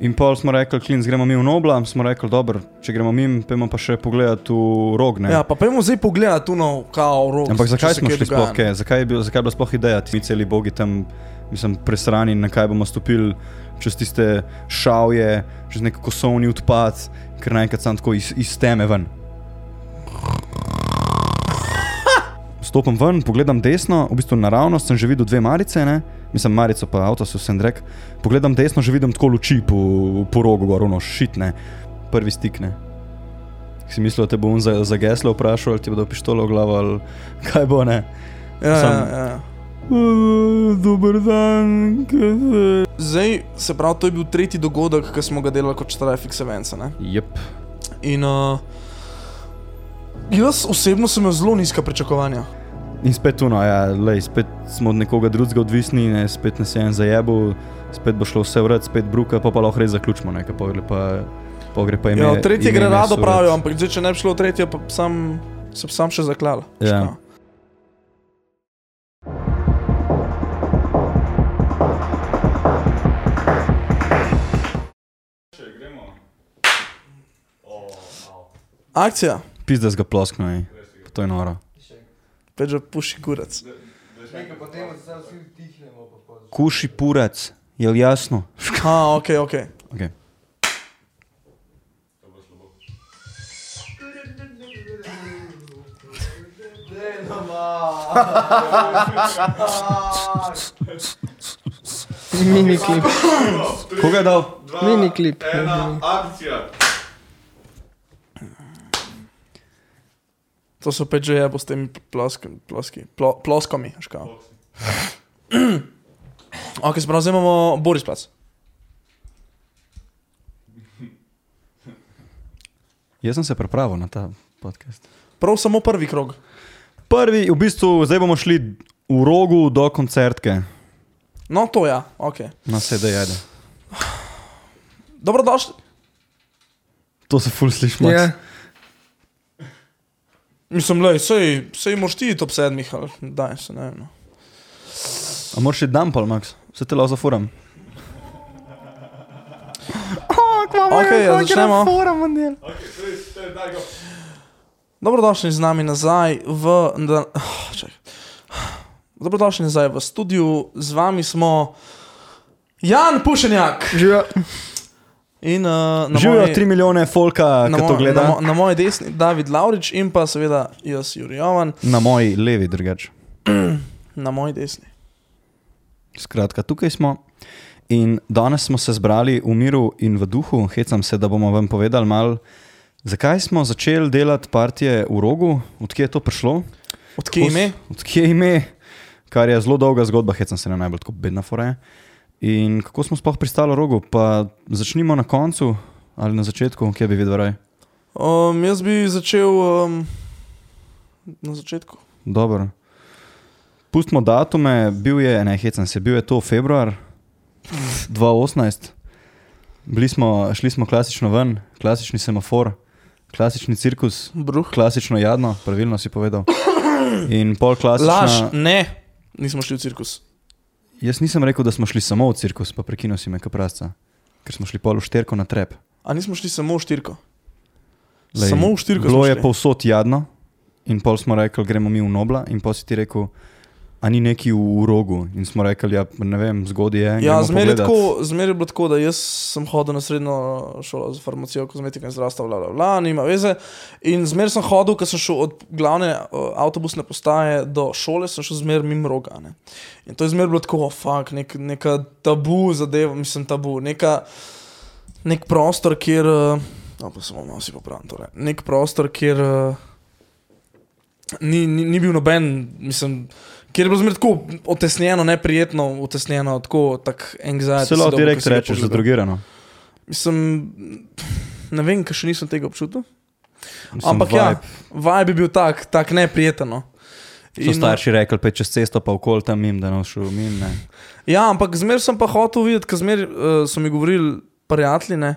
In pol smo rekli, klin, gremo mi v Nobla, smo rekli, dobro, če gremo mi, pojmo pa še pogledati v rog. Ne? Ja, pa pojmo zdaj pogledati tu na kao rok. Ampak zakaj smo šli sploh kaj? Zakaj je, bil, zakaj je bila sploh ideja, ti celi bogi tam, mislim, presrani, na kaj bomo stopili čez tiste šavje, čez nek kosovni odpad, ker naenkrat sem tako iz, iz teme ven. Stopim ven, pogledam desno, v bistvu naravnost sem že videl dve marice, ne? Mislim, marico pa avto so sem rekel. Pogledam desno, že vidim tako luči po, po rogu, gorono šitne, prvi stik ne. Si mislil, da te bo on za, za geslo vprašal, ali ti bodo pištolo v glavo, ali kaj bo ne. Ja, Sam- ja, ja. Dober dan, kaj se. Zdaj, se pravi, to je bil tretji dogodek, ki smo ga delali kot Traffic Events. ne? Jep. In uh, jaz osebno sem imel zelo nizka pričakovanja. In spet tuno, ja, lej, spet smo od nekoga drugega odvisni, ne, spet nas je en zajebil, spet bo šlo vse vrat, spet bruka, pa pa lahko res zaključimo, nekaj pogre pa, pogre pa ime. Ja, tretje gre rado pravijo, ampak zdaj, če ne bi šlo tretje, pa sam, se bi sam še zaklal. Ja. Akcija, Pizda z ga ploskno, to je noro. Že puši kurac. Kuši purac, je li jasno? Ha, ok, ok. Okay. Mini klip, Koga je dal? mini klip. akcija. To so peč že jebo s temi ploski, ploski, plo, ploskami. veš kao. ok, se pravi, zdaj imamo Boris Plac. Jaz sem se pripravil na ta podcast. Prav samo prvi krog. Prvi, v bistvu, zdaj bomo šli v rogu do koncertke. No, to ja, ok. Na sedaj ajde. Dobrodošli. To se ful sliši, Max. Ja, Mislim, le, sej, sej moraš ti top sedmih, ali daj se, ne vem. No. A moraš še dan pol, Max? Se te lahko zafuram. Ok, ja, začnemo. Dobrodošli z nami nazaj v. Da, oh, čakaj. Dobrodošli nazaj v studiu, z vami smo Jan Pušenjak živijo. In uh, na, Živijo moji, 3 milijone folka, na, ki to moj, gleda. na, mo, na moji desni David Laurič in pa seveda jaz Juri Jovan Na moji levi, drugač. na moji desni. Skratka, tukaj smo. In danes smo se zbrali v miru in v duhu. Hecam se, da bomo vam povedali malo, zakaj smo začeli delati partije v rogu, odkje je to prišlo. Odkje ime? Odkje je ime, kar je zelo dolga zgodba, hecam se ne najbolj tako bedna fore. In kako smo sploh pristali v rogu, pa začnimo na koncu ali na začetku, kje bi videl raj. Um, jaz bi začel um, na začetku. Dobro. Pustimo datume, bil je, ne, hecam se, bil je to februar 2018. Bili smo, šli smo klasično ven, klasični semafor, klasični cirkus, Bruh. klasično jadno, pravilno si povedal. In pol klasična. Laž, ne, nismo šli v cirkus. Jaz nisem rekel, da smo šli samo v cirkus, pa prekinil si me kaprasca, ker smo šli pol v šterko na trep. A nismo šli samo v štirko. Lej, samo v štirko. Bilo je povsod jadno, in pol smo rekli, gremo mi v Nobla, in pol si ti rekel, a ni neki v, rogu. In smo rekli, ja, ne vem, zgodaj je. Ja, zmeraj je pogledat." tako, zmeraj je bilo tako, da jaz sem hodil na srednjo šolo za farmacijo, kozmetiko in zdravstvo, bla, bla, bla, nima veze. In zmeraj sem hodil, ker sem šel od glavne uh, avtobusne postaje do šole, sem šel zmeraj mimo roga. Ne. In to je zmeraj bilo tako, oh, fuck, nek, neka tabu zadeva, mislim tabu, neka, nek prostor, kjer, uh, no, pa samo malo si popravim, torej, nek prostor, kjer uh, ni, ni, ni bil noben, mislim. Ker je bilo zmeraj tako otesnjeno, neprijetno, otesnjeno, tako tak anxiety. Se si lahko dobil, ko direkt si ga rečeš, pogledal. zadrugirano. Mislim, ne vem, ker še nisem tega občutil. Mislim, Ampak vibe. ja, vibe je bil tak, tak neprijeten. no. So starši rekli, pa čez cesto pa okol tam mim, da ne šel mim. Ne. Ja, ampak zmeraj sem pa hotel videti, ker zmeraj uh, so mi govorili prijatelji, ne,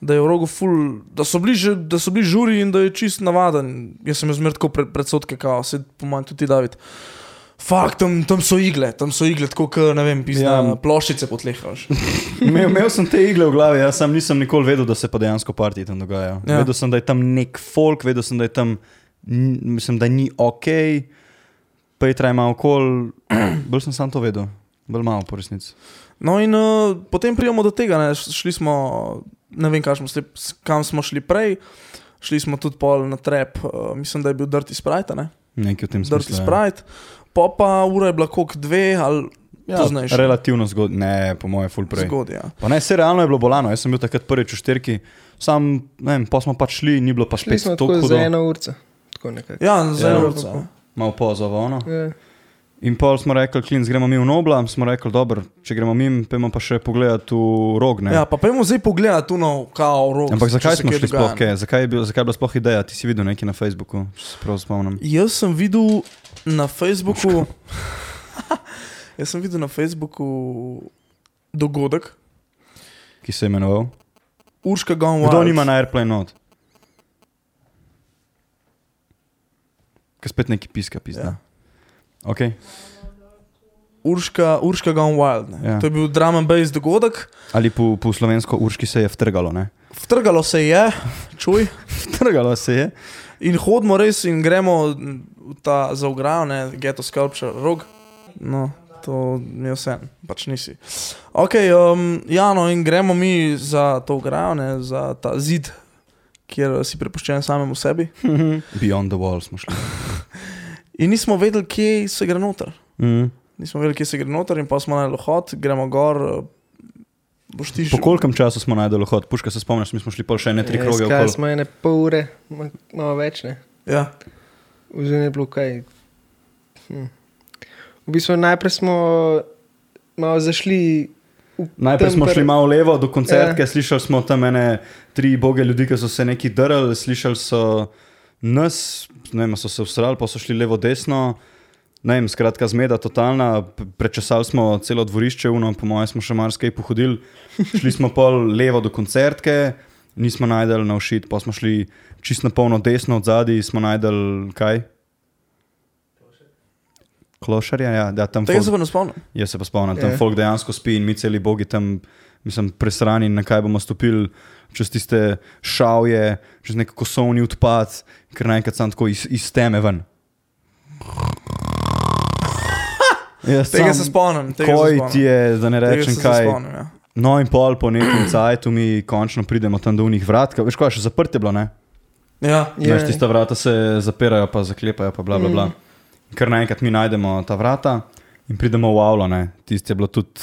da je v rogu full, da so bili, že, da so bili žuri in da je čist navaden. Jaz sem jaz zmeraj tako pred, predsotke, kao, se po manj tudi David. Fak, tam, tam so igle, tam so igle, tako kot ne vem, pizna, Ja. ja. ploščice po tleh. Imel, imel sem te igle v glavi, jaz sam nisem nikoli vedel, da se pa dejansko partije tam dogajajo. Ja. Ja. Vedel sem, da je tam nek folk, vedel sem, da je tam, mislim, da ni ok, pa je traj malo okol, bolj sem sam to vedel, bolj malo po resnici. No in uh, potem pridemo do tega, ne, šli smo, ne vem, smo, šli, kam smo šli prej, šli smo tudi pol na trep, uh, mislim, da je bil Dirty Sprite, ne? Nekaj v tem Dirty smislu. ja. Pa pa ura je bila koliko dve ali Ja, to znaš. relativno zgodaj, ne, po mojem, full prej. Zgodaj, ja. Pa ne, se realno je bilo bolano, jaz sem bil takrat prvič v šterki, sam, ne vem, pa smo pač šli, ni bilo pa Šli spet tako za eno urco. Tako nekako. Ja, za Ja. eno urco. malo pozavo, ono. In pol smo rekli, klinc, gremo mi v Nobla, smo rekli, dobro, če gremo mi, pojmo pa še pogledati v rog. Ne? Ja, pa pojmo zdaj pogledati tu na kao rok. Ampak zakaj smo šli sploh? Kaj? Zakaj, je bil, zakaj je bila sploh ideja? Ti si videl nekaj na Facebooku, če se prav spomnim. Jaz sem videl na Facebooku, jaz sem videl na Facebooku dogodek, Ki se je imenoval. Urška Gone Kdo Wild. nima na Airplane not? Kaj spet neki piska, pizda. Ja. Okay. Urška, Urška Gone Wild. Ja. Ja. To je bil drum and bass dogodek. Ali po, po slovensko urški se je vtrgalo, ne? Vtrgalo se je, čuj, Vtrgalo se je. in hodimo res in gremo ta zaograjo, ne, Ghetto Sculpture, rog. No, to je vse, pač nisi. Ok, um, ja, no, in gremo mi za to ograjo, ne, za ta zid, kjer si prepuščen samemu sebi. Beyond the wall smo šli. In nismo vedeli, kje se gre noter. Mm. Nismo vedeli, kje se gre noter, in pa smo na lohot, gremo gor. eh, Boš ti Po kolkem času smo najdeli hod? Puška se spomniš, mi smo šli pol še ene tri Ja, kroge okoli. smo ene pol ure, ma- malo več ne. Ja, Oziroma je bilo kaj. Hm. V bistvu najprej smo malo zašli. Najprej smo šli malo levo do koncertke, Ja. ja. slišali smo tam ene tri boge ljudi, ki so se neki drli, slišali so nas, ne vem, so se usrali, pa so šli levo, desno. Ne vem, skratka, zmeda totalna, prečesali smo celo dvorišče, uno, po mojem smo še marsikaj pohodili. Šli smo pol levo do koncertke, nismo najdel na všit, pa smo šli čist na polno desno od zadaj, smo najdel kaj? Klošarja, ja, da tam tega se pa ne spomnim. Jaz se pa spomnim, tam Ja. folk dejansko spi in mi celi bogi tam, mislim, presrani, na kaj bomo stopili, čez tiste šavje, čez nek kosovni odpad, ker naenkrat sem tako iz, iz teme ven. Tega sam- se spomnim. Tega se Koj spomnim. ti je, da ne Tega rečem kaj. spomnim, ja. No in pol po nekem cajtu mi končno pridemo tam do unih vrat, veš kaj, še zaprt je bilo, ne? Ja, Ja. Veš, tiste vrata se zapirajo, pa zaklepajo, pa bla bla bla. Mm. Ker naenkrat mi najdemo ta vrata in pridemo v avlo, ne? Tisti je bilo tudi,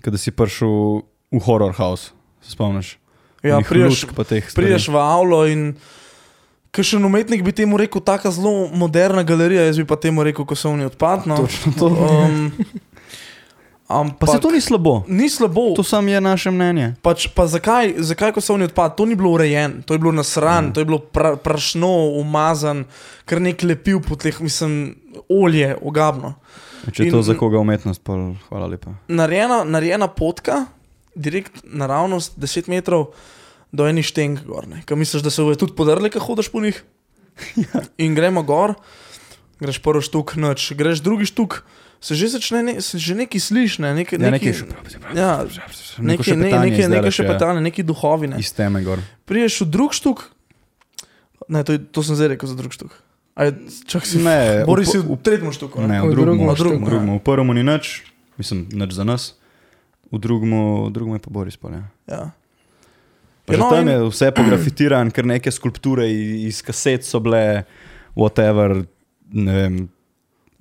kada si prišel v horror house, se spomniš? Ja priješ, priješ v avlo in kakšen umetnik bi temu rekel, tako zelo moderna galerija, jaz bi pa temu rekel, ko so oni odpad. No. Točno to. Um, ampak, Pa se to ni slabo, ni slabo. to sam je naše mnenje. Pač, pa zakaj, zakaj, ko so oni odpad, to ni bilo urejeno, to je bilo nasran, mm. to je bilo pra, prašno, umazan, kar nek lepil po tleh, mislim, olje, ogabno. Če je In- to za koga umetnost, pa hvala lepa. Narejena, narejena potka, direkt naravnost 10 metrov do enih šteng gor. ne. Kaj misliš, da se bojo tudi podrli, ko hodiš po njih? Ja. In gremo gor, greš prvi štuk, noč, greš drugi štuk, se že začne, ne, se že nekaj slišiš, ne, nekaj, Ja, nekaj, nekaj ja, Neko nekaj, ne, šepetanje nekaj, nekaj izdelaš, še ja. petane, neki duhovine. Iz teme gor. Priješ v drug štuk, ne, to, to sem zdaj rekel za drug štuk. Aj, čak si, Ne, Bori v- si v tretjem štuku. Ne, V v drugem. drugem V drugem. V prvem ni nič, mislim, nič za nas. V drugem, drugem je pa Boris. Pa, ja. Ja. Pa Ja, no, tam in- je vse pografitiran, ker neke skulpture iz kaset so bile, whatever. Vem.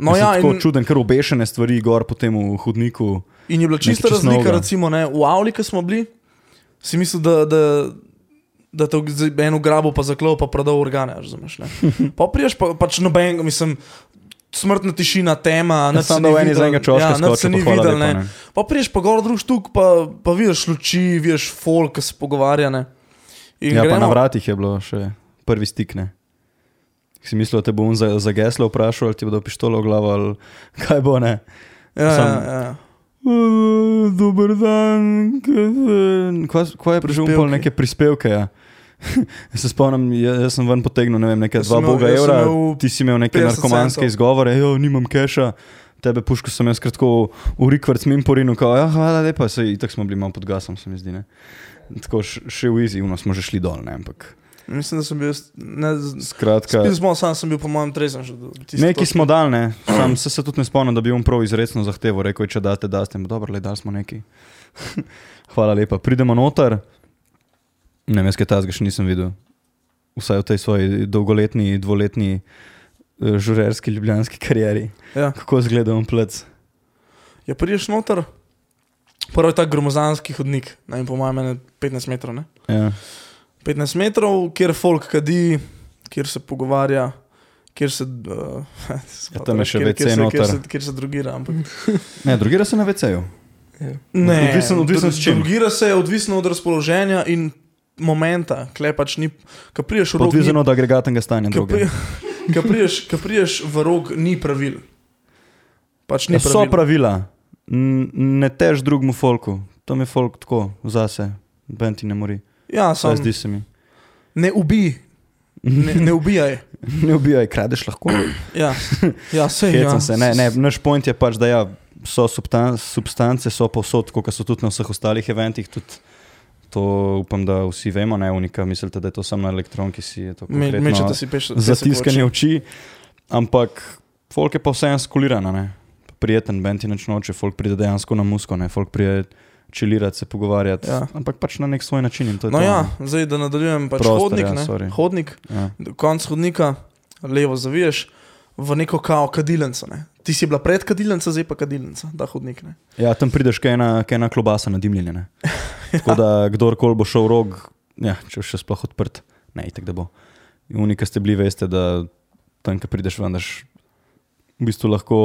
No, ja, tako in, čuden, ker obešene stvari gor po tem hodniku. In je bila čista razlika, recimo, ne, v Avli, ki smo bili, si mislil, da, da, da te eno grabo pa zaklal, pa prodal organe, razumeš? Pa priješ pa, pač noben, mislim, smrtna tišina, tema, Ja, samo v eni videl. za enega čoška ja, nič se skočil, ni videl, lepa, ne. ne. Pa priješ pa gor drug štuk, pa, pa vidiš luči, vidiš folk, ki se pogovarja. Ne. In Ja, pa na gremo, vratih je bilo še prvi stik. Ne. Si mislil, da te bo on za, za geslo vprašal, ali ti bo dal pištolo v glavo, ali kaj bo ne. ja, ja, sam- ja. Uh, dober dan, kaj, kaj je prišel pol neke prispevke. Ja. Se spomnim, jaz, jaz sem ven potegnil ne vem, nekaj dva imel- boga evra, ti si imel neke 50 narkomanske centov. izgovore, jo, nimam keša. tebe puško sem jaz kratko v rikvrc mim porinu, kao, ja, hvala lepa, sej, tako smo bili malo pod gasom, se mi zdi, ne. Tako še v izi, no smo že šli dol, ne, ampak Mislim, da sem bil. Ne, skratka. Spil smo, sam sem bil po mojem trezen. že Neki točke. smo dal, ne, sam se, se tudi ne spomnim, da bi on prav izredno zahteval, rekel je, če date, daste, dobro, le dal smo neki. hvala lepa, pridemo noter, ne jaz kaj tazga še nisem videl, vsaj v tej svoji dolgoletni, dvoletni eh, žurerski ljubljanski karieri. Ja. Kako izgleda on plec? ja, priješ noter. Prvo je ta gromozanski hodnik, ne vem, po mojem, ene 15 metrov. Ne? Ja. 15 metrov, kjer folk kadi, kjer se pogovarja, kjer se. Uh, Ja, tam je še kjer, WC kjer, se, kjer, se, drugira. Ampak, Ne, drugira se na VC-ju. ne, dru- s čim. Drugira se odvisno od razpoloženja in momenta, klej pač ni. Ko priješ v ni- Odvisno od agregatnega stanja ko pri- ko priješ, ko priješ v rog, ni pravil. Pač ni Ja, so pravil. pravila, N- ne tež drugmu folku, tam je folk tako zase, ben ti ne mori. Ja, sam, zdi se mi. ne ubij, ne, ne ubijaj. Ne ubijaj, kradeš lahko. Ja, ja sej, ja. Se. Ne, ne, naš point je pač, da ja, so substan substance, so povsod, kot so tudi na vseh ostalih eventih. Tudi to upam, da vsi vemo, ne unika, mislite, da je to samo na elektronki, si je to konkretno si peš. zatiskanje oči, ampak folk je pa vseeno skulirana, ne. Prijeten bend in noče, folk pride dejansko na musko, ne, folk pride čilirati, se pogovarjati, Ja. ampak pač na nek svoj način. No to, ja, ne. zdaj da nadaljujem, pač Prostor, hodnik, ja, ne, sorry. hodnik, ja. konc hodnika, levo zaviješ v neko kao kadilnico. Ne. Ti si bila pred kadilnica, zdaj pa kadilnica, da hodnik. Ne. ja, tam prideš, kaj je ena klobasa na dimljenje. Tako da kdorkoli bo šel v rog, ja, če še sploh odprt, ne, itek da bo. Unika ste bili, veste, da tam, ki prideš ven, daš v bistvu lahko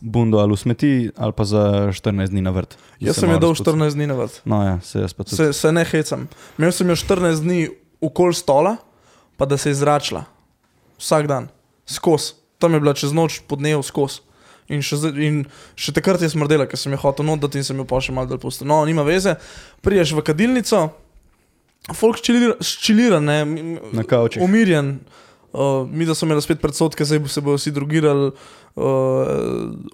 bundo ali v smeti, ali pa za 14 dni na vrt. Jaz Se sem jo dal razpuca. 14 dni na vrt. No, ja, se. Se, se ne hecam. Imel sem jo 14 dni okoli stola, pa da se je zračila. Vsak dan, skozi. Tam je bila čez noč, po dnevu skozi. In še, in še takrat je smrdela, ker sem jo hotel notiti in sem jo pa še malo dal pusto. No, nima veze. Priješ v kadilnico, folk ščilira, ščilira ne, Na kavčih. umirjen. Uh, mi, da so imeli spet predsotke, zdaj se bodo vsi drugirali, uh,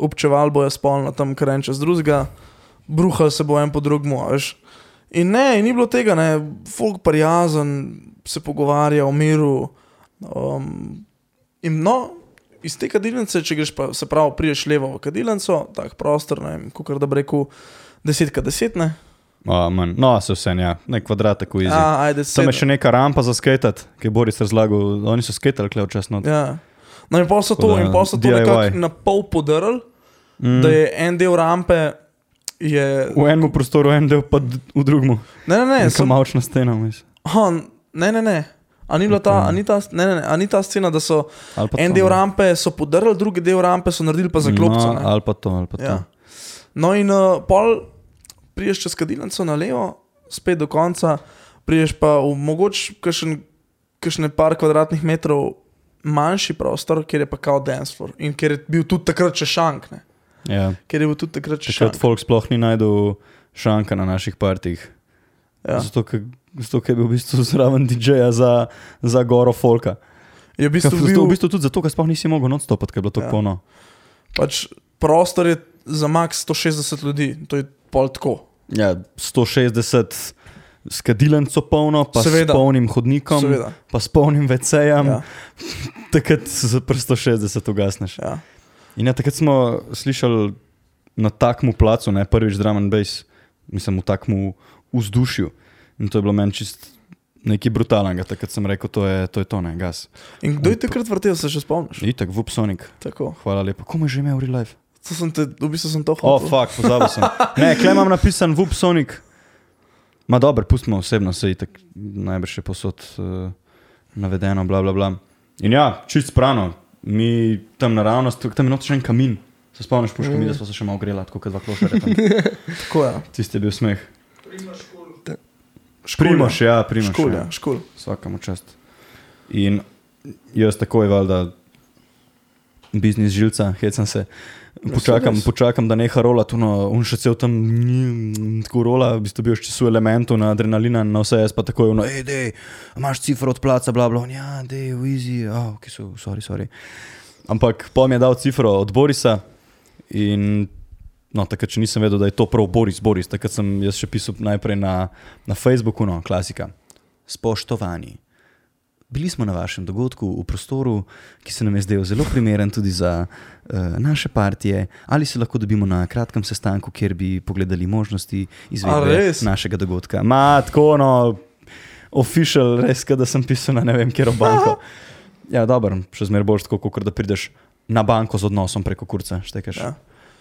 občevali bojo spolno, tam kar en čez drugega, bruhali se bo en po drugmu. a veš. In ne, in ni bilo tega, ne, folk prijazen, se pogovarja o miru. Um, in no, iz te kadilnice, če greš pa, se pravi, priješ levo v kadilnico, tak prostor, ne vem, kako da bi rekel, 10x10, ne. O, manj. no, se vse, ja, ne kvadrat, tako izi. A, ajde, Tam sedem. je še neka rampa za skatat, ki je Boris razlagal, oni so skatali kle včasno. Ja. No, in pa so to, da in pa so to nekako na pol podrli, Mm. da je en del rampe. Je... V enem prostoru, en del pa v drugem. Ne, ne, ne, Neka sem, mavčna stena, mislim. ne, ne, ne. A ni, ta, a, ni ta, ne, ne, ne, a ni ta scena, da so en del rampe podrli, drugi del rampe so naredili pa za klopco. No, ali pa to, ali pa to. Ja. No, in uh, pol priješ čez kadilnico na levo, spet do konca, priješ pa v mogoče kakšen, kakšne par kvadratnih metrov manjši prostor, kjer je pa kao dance floor in kjer je bil tudi takrat še šank. Ne? Ja. Ker je bil tudi takrat še Takrat šank. folk sploh ni najdel šanka na naših partijih. Ja. Zato, ker, zato, ker je bil v bistvu zraven DJ-ja za, za goro folka. Je v Bistvu bistvu v, bil, v bistvu tudi zato, ker sploh nisi mogel nonstopati, ker je bilo to Ja. ja. polno. pač prostor je za max 160 ljudi, to je pol tako. Ja, 160 s kadilnico polno, pa Seveda. s polnim hodnikom, Seveda. pa s polnim vecejem, Ja, ja. takrat za prst 160 ugasneš. ja. In ja, takrat smo slišali na takmu placu, ne prvič drum and bass, mislim v takmu vzdušju. In to je bilo meni čist nekaj brutalnega, takrat sem rekel, to je to, je to ne, gas. In kdo je takrat vrtel, se še spomniš? Itak, Vupsonik, Tako. hvala lepa. Komu je že imel real life? To sem te, v bistvu sem to O, oh, hotel. fuck, pozabil sem. Ne, klej imam napisan Vupsonik. Ma dobro, pustimo osebno, se itak najbrž je posod uh, navedeno, bla, bla, bla. In ja, čist sprano, mi tam naravnost, tam je noč še en kamin. Se spomniš, puška mi, da smo se še malo grela, tako kot dva klošarja. Tako je. Tisti je bil smeh. Primoš, ja, primoš. Škul, ja. škul. Vsakemu čast. In jaz takoj, valjda, biznis žilca, hecam se. Počakam, počakam, da neha rola, tu no, on še cel tam mm, tako rola, v bistvu bil še su elementu na adrenalina, na vse, jaz pa takoj, no, hej, dej, a imaš cifro od placa, bla, bla, ja, dej, v easy, oh, ki so, sorry, sorry. Ampak pol mi je dal cifro od Borisa In no, takrat še nisem vedel, da je to prav Boris, Boris. Takrat sem jaz še pisal najprej na, na Facebooku, no, klasika. Spoštovani. Bili smo na vašem dogodku v prostoru, ki se nam je zdel zelo primeren tudi za uh, naše partije. Ali se lahko dobimo na kratkem sestanku, kjer bi pogledali možnosti izvedbe našega dogodka? Ma, tako, no, official, res, da sem pisal na ne vem, kjer banko. Ja, dobro, še zmeraj boš tako, kot da prideš na banko z odnosom preko kurca, štekaš. Ja.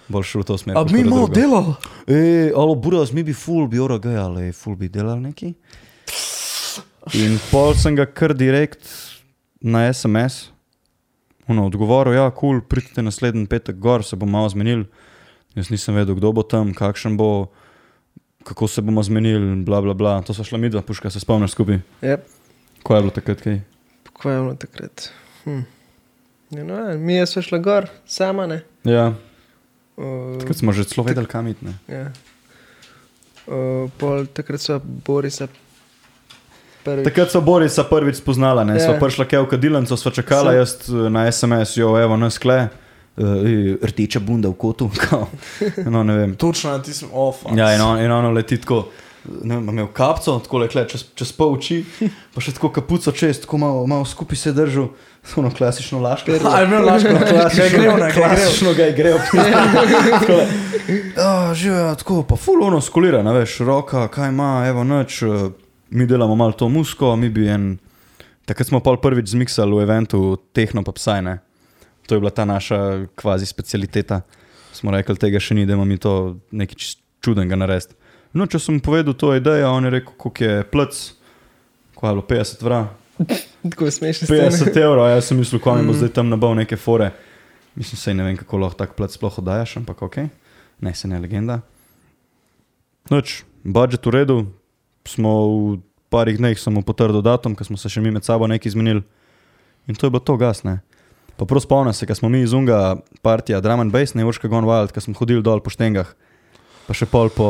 Boš šel v to smer. A mi imamo delo. Ej, alo, buraz, mi bi ful bi ora gajali, ful bi delali neki. In pol sem ga kar direkt na SMS, ono, odgovoril, ja, kul, cool, pridite naslednji petek gor, se bomo malo zmenili. Jaz nisem vedel, kdo bo tam, kakšen bo, kako se bomo zmenili, bla, bla, bla. To so šla midva, puška, se spomniš skupaj. Yep. Ko je bilo takrat kaj? Kako je bilo takrat? Hm. Ja, no, ja, mi smo šli gor, sama ne. Ja, Uh, takrat smo že celo vedeli, kam iti. ja. uh, pol, takrat so Borisa prvi. Takrat so Borisa prvič spoznala, ne? Ja. Sva prišla kaj v kadilnico, sva čakala, So- jaz eh, na SMS, jo, evo, nas kle, uh, rdeča bunda v kotu. No. Točno, ti si off. Ja, in, on, in ono leti tako. Ne vem, imel kapco, tako le čez, čez pol oči, pa še tako kapuco čez, tako malo, malo skupaj se držal, ono klasično laško. A je imel laško, klasično grev, ne, klasično ga je grev. Ja, živijo tako, pa ful ono skolirano, veš, roka, kaj ima, evo noč, eh, mi delamo malo to musko, mi bi en. Takrat smo pol prvič zmiksali v eventu Tehno pa psajne. To je bila ta naša kvazi specialiteta. Smo rekli, tega še ni, da imamo mi to nekaj čist čudenega narediti. No, če sem povedal to idejo, on je rekel, koliko je plc, ko je bilo 50 vra. Tako smešno. 50 evrov, jaz sem mislil, ko mi bo Mm. zdaj tam nabal neke fore. Mislim, sej ne vem, kako lahko tak plac sploh oddajaš, ampak ok, ne se ne legenda. Noč, budžet v redu, smo v parih dneh samo potrdil datum, ker smo se še mi med sabo nekaj izmenili. In to je bilo to gasne. Pa prav spomnim se, ker smo mi iz Unga, partija Drum and Bass, ne Urška Gone Wild, ker smo hodili dol po štengah, pa še pol po,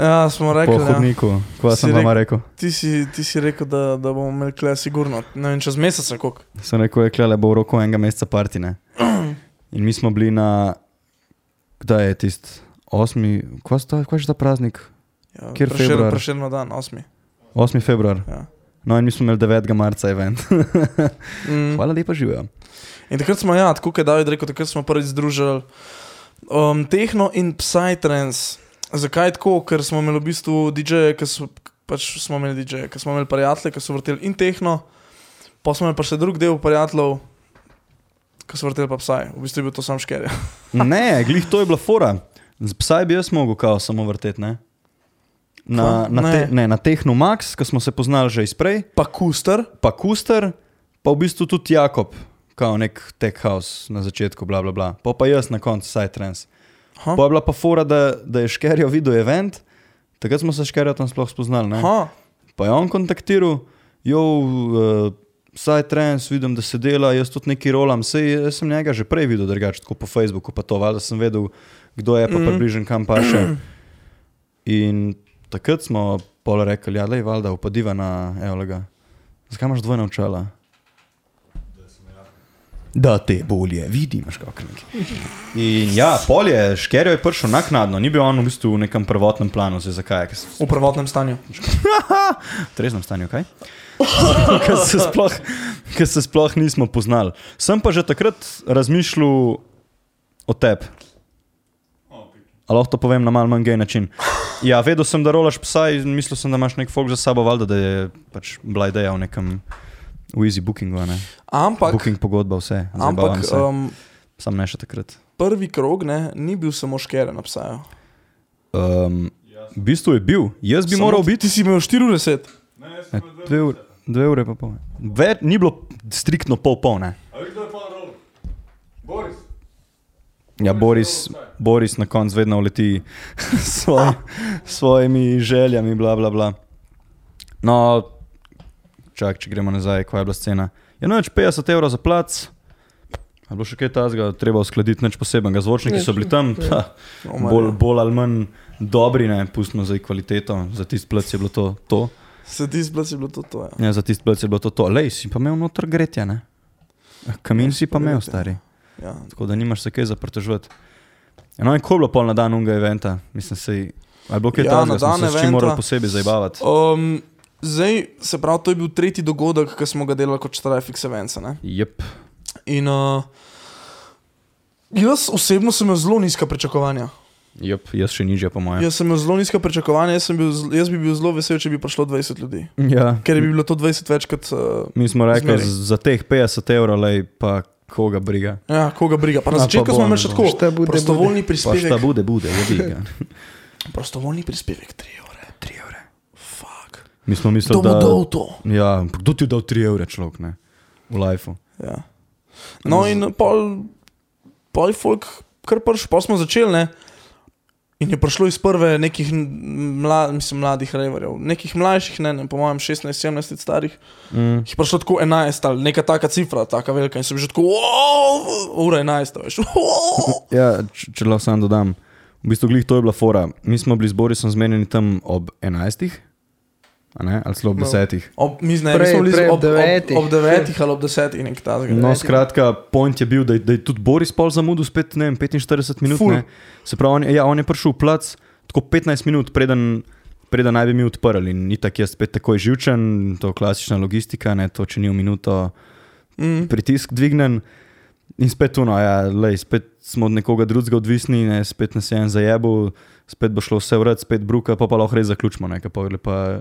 Ja, po ja. hodniku. Kva Si sem vam rekel? Ti, si, ti si rekel, da, da bomo imeli kle sigurno, ne vem, čez mesec ali koliko. Sem rekel, je klele bo v roku enega meseca partine. In mi smo bili na, kdaj je tisti, osmi, kva sta- kva je že ta praznik? Ja, Kjer Prešeren- februar? Prešeren dan, 8. 8. februar. Ja. No, in mi smo imeli 9. marca event. Mm. Hvala lepa, živijo. In takrat smo, ja, tako je David rekel, takrat smo prvič združili um, tehno in psytrance. Zakaj tako? Ker smo imeli v bistvu DJ-je, ki so pač smo imeli DJ-je, ki smo imeli prijatelje, ki so vrteli in tehno, pa smo imeli pa še drug del prijateljev, ki so vrteli pa psaj. V bistvu je bil to sam šker. Ne, glih to je bila fora. Z psaj bi jaz mogel kao samo vrteti, ne? Na, na, Ne. te, ne, na Tehnu Max, ki smo se poznali že izprej, Pa kuster, pa Kuster, pa v bistvu tudi Jakob, kao nek tech house na začetku, bla bla bla. Pa pa jaz na koncu, side trans. Ha? Pa je bila pa fora, da, da je Škerjo videl event, takrat smo se Škerjo tam sploh spoznali. Ne? ha, Pa je on kontaktiral, jo, uh, saj trends, vidim, da se dela, jaz tudi neki rolam. Sej, jaz sem njega že prej videl, drugače tako po Facebooku, pa to, valjda sem vedel, kdo je, pa Mhm. približen kam paše. In takrat smo pol rekli, ja, lej, valjda, upadiva na Eolega. Zakaj imaš dvojna očala? Da te bolje vidi, imaš kako nekaj. In ja, pol je, škerjo je prišel naknadno, ni bil on v bistvu v nekem prvotnem planu, zdaj zakaj, ker v prvotnem stanju. v treznem stanju, kaj? Ker se, sploh- se sploh nismo poznali. Sem pa že takrat razmišljal o tebi. Ali lahko to povem na mal manj gej način? Ja, vedel sem, da rolaš psa in mislil sem, da imaš nek folk za sabo, valjda, da je pač bila ideja v nekem v easy bookingu, ne? Ampak, Booking pogodba, vse. ampak se. um, Sam ne še takrat. prvi krog ne, ni bil samo škere na psaju. Um, v bistvu je bil, jaz bi moral biti. Ti si imel 40. Ne, dve, ure, dve ure pa pol. Ve, ni bilo striktno pol polne. Ja, Boris, Boris na koncu vedno uleti s svoj, svojimi željami, bla, bla, bla. No, čak, če gremo nazaj, kaj je bila scena. Je noč 50 evrov za plac, ali bo še kaj tazga, treba uskladiti nič posebnega. Zvočniki so bili tam, pa, Oh, Marja. bolj, bolj ali manj dobri, ne, pustimo zdaj kvaliteto, za tisti plac je bilo to. to. Se ti zblati bilo to, to ja. Ja, za tisti plac je bilo to. to. Lej, si pa imel noter gretje, ne? Kamin si pa imel, stari. ja. Tako da nimaš se kaj za pritoževati. No, in ko je bilo pol na dan unga eventa, mislim, se je. Ali bo kaj Ja, ja, na dan se s čim eventa. morali posebej zabavati. Um, zdaj, se pravi, to je bil tretji dogodek, ki smo ga delali kot Traffic Events. ne. Jep. In uh, jaz osebno sem imel zelo nizka pričakovanja. Jep, jaz še nižje, po mojem. Jaz sem imel zelo nizka pričakovanja, jaz, bil, jaz bi bil zelo vesel, če bi prišlo 20 ljudi. Ja. Ker bi bilo to 20 več kot. Uh, Mi smo rekli, Zmeraj. z- za teh 50 evrov, lej, pa koga briga. ja, koga briga. Pa na začetku smo imeli še bo. tako. Bude, prostovoljni Pa šta prispevek. bude, bude, je briga. Prostovoljni prispevek 3 evre. 3 evre. Fuck. Mi smo mislili, bo da. dal to? Ja, kdo ti je dal 3 evre, človek, ne? V lifeu. Ja. No, in pol, pol folk, kar prš, pol smo začeli, ne. In je prišlo iz prve nekih mla, mislim, mladih reverjev, nekih mlajših, ne, ne po mojem 16-17 let starih. Mm. Je prišlo tako 11 ali neka taka cifra, taka velika in sem že tako, "Wow, ura 11, veš. wow." Ja, če, če lahko sam dodam. V bistvu, glih to je bila fora. Mi smo bili z Borisom zmenjeni tam ob 11. ali celo ob No. 10. Ob, mi ne, mi Prej- smo bili prej ob, ob ob, ob, devetih. ob 9 ali ob 10 nekaj takega. No, skratka, point je bil, da, je- da je tudi Boris pol zamudil spet, ne vem, 45 minut. Ful. Ne. Se pravi, on, je- ja, on je prišel v plac tako 15 minut, preden, preden naj bi mi odprli. In ni tako jaz spet takoj živčen, to je klasična logistika, ne, to če ni v minuto Mm. pritisk dvignen. In spet tuno, ja, lej, spet smo od nekoga drugega odvisni, ne, spet nas je en zajebil, spet bo šlo vse vrat, spet bruka, pa pa lahko res zaključimo, ne, pa gre pa,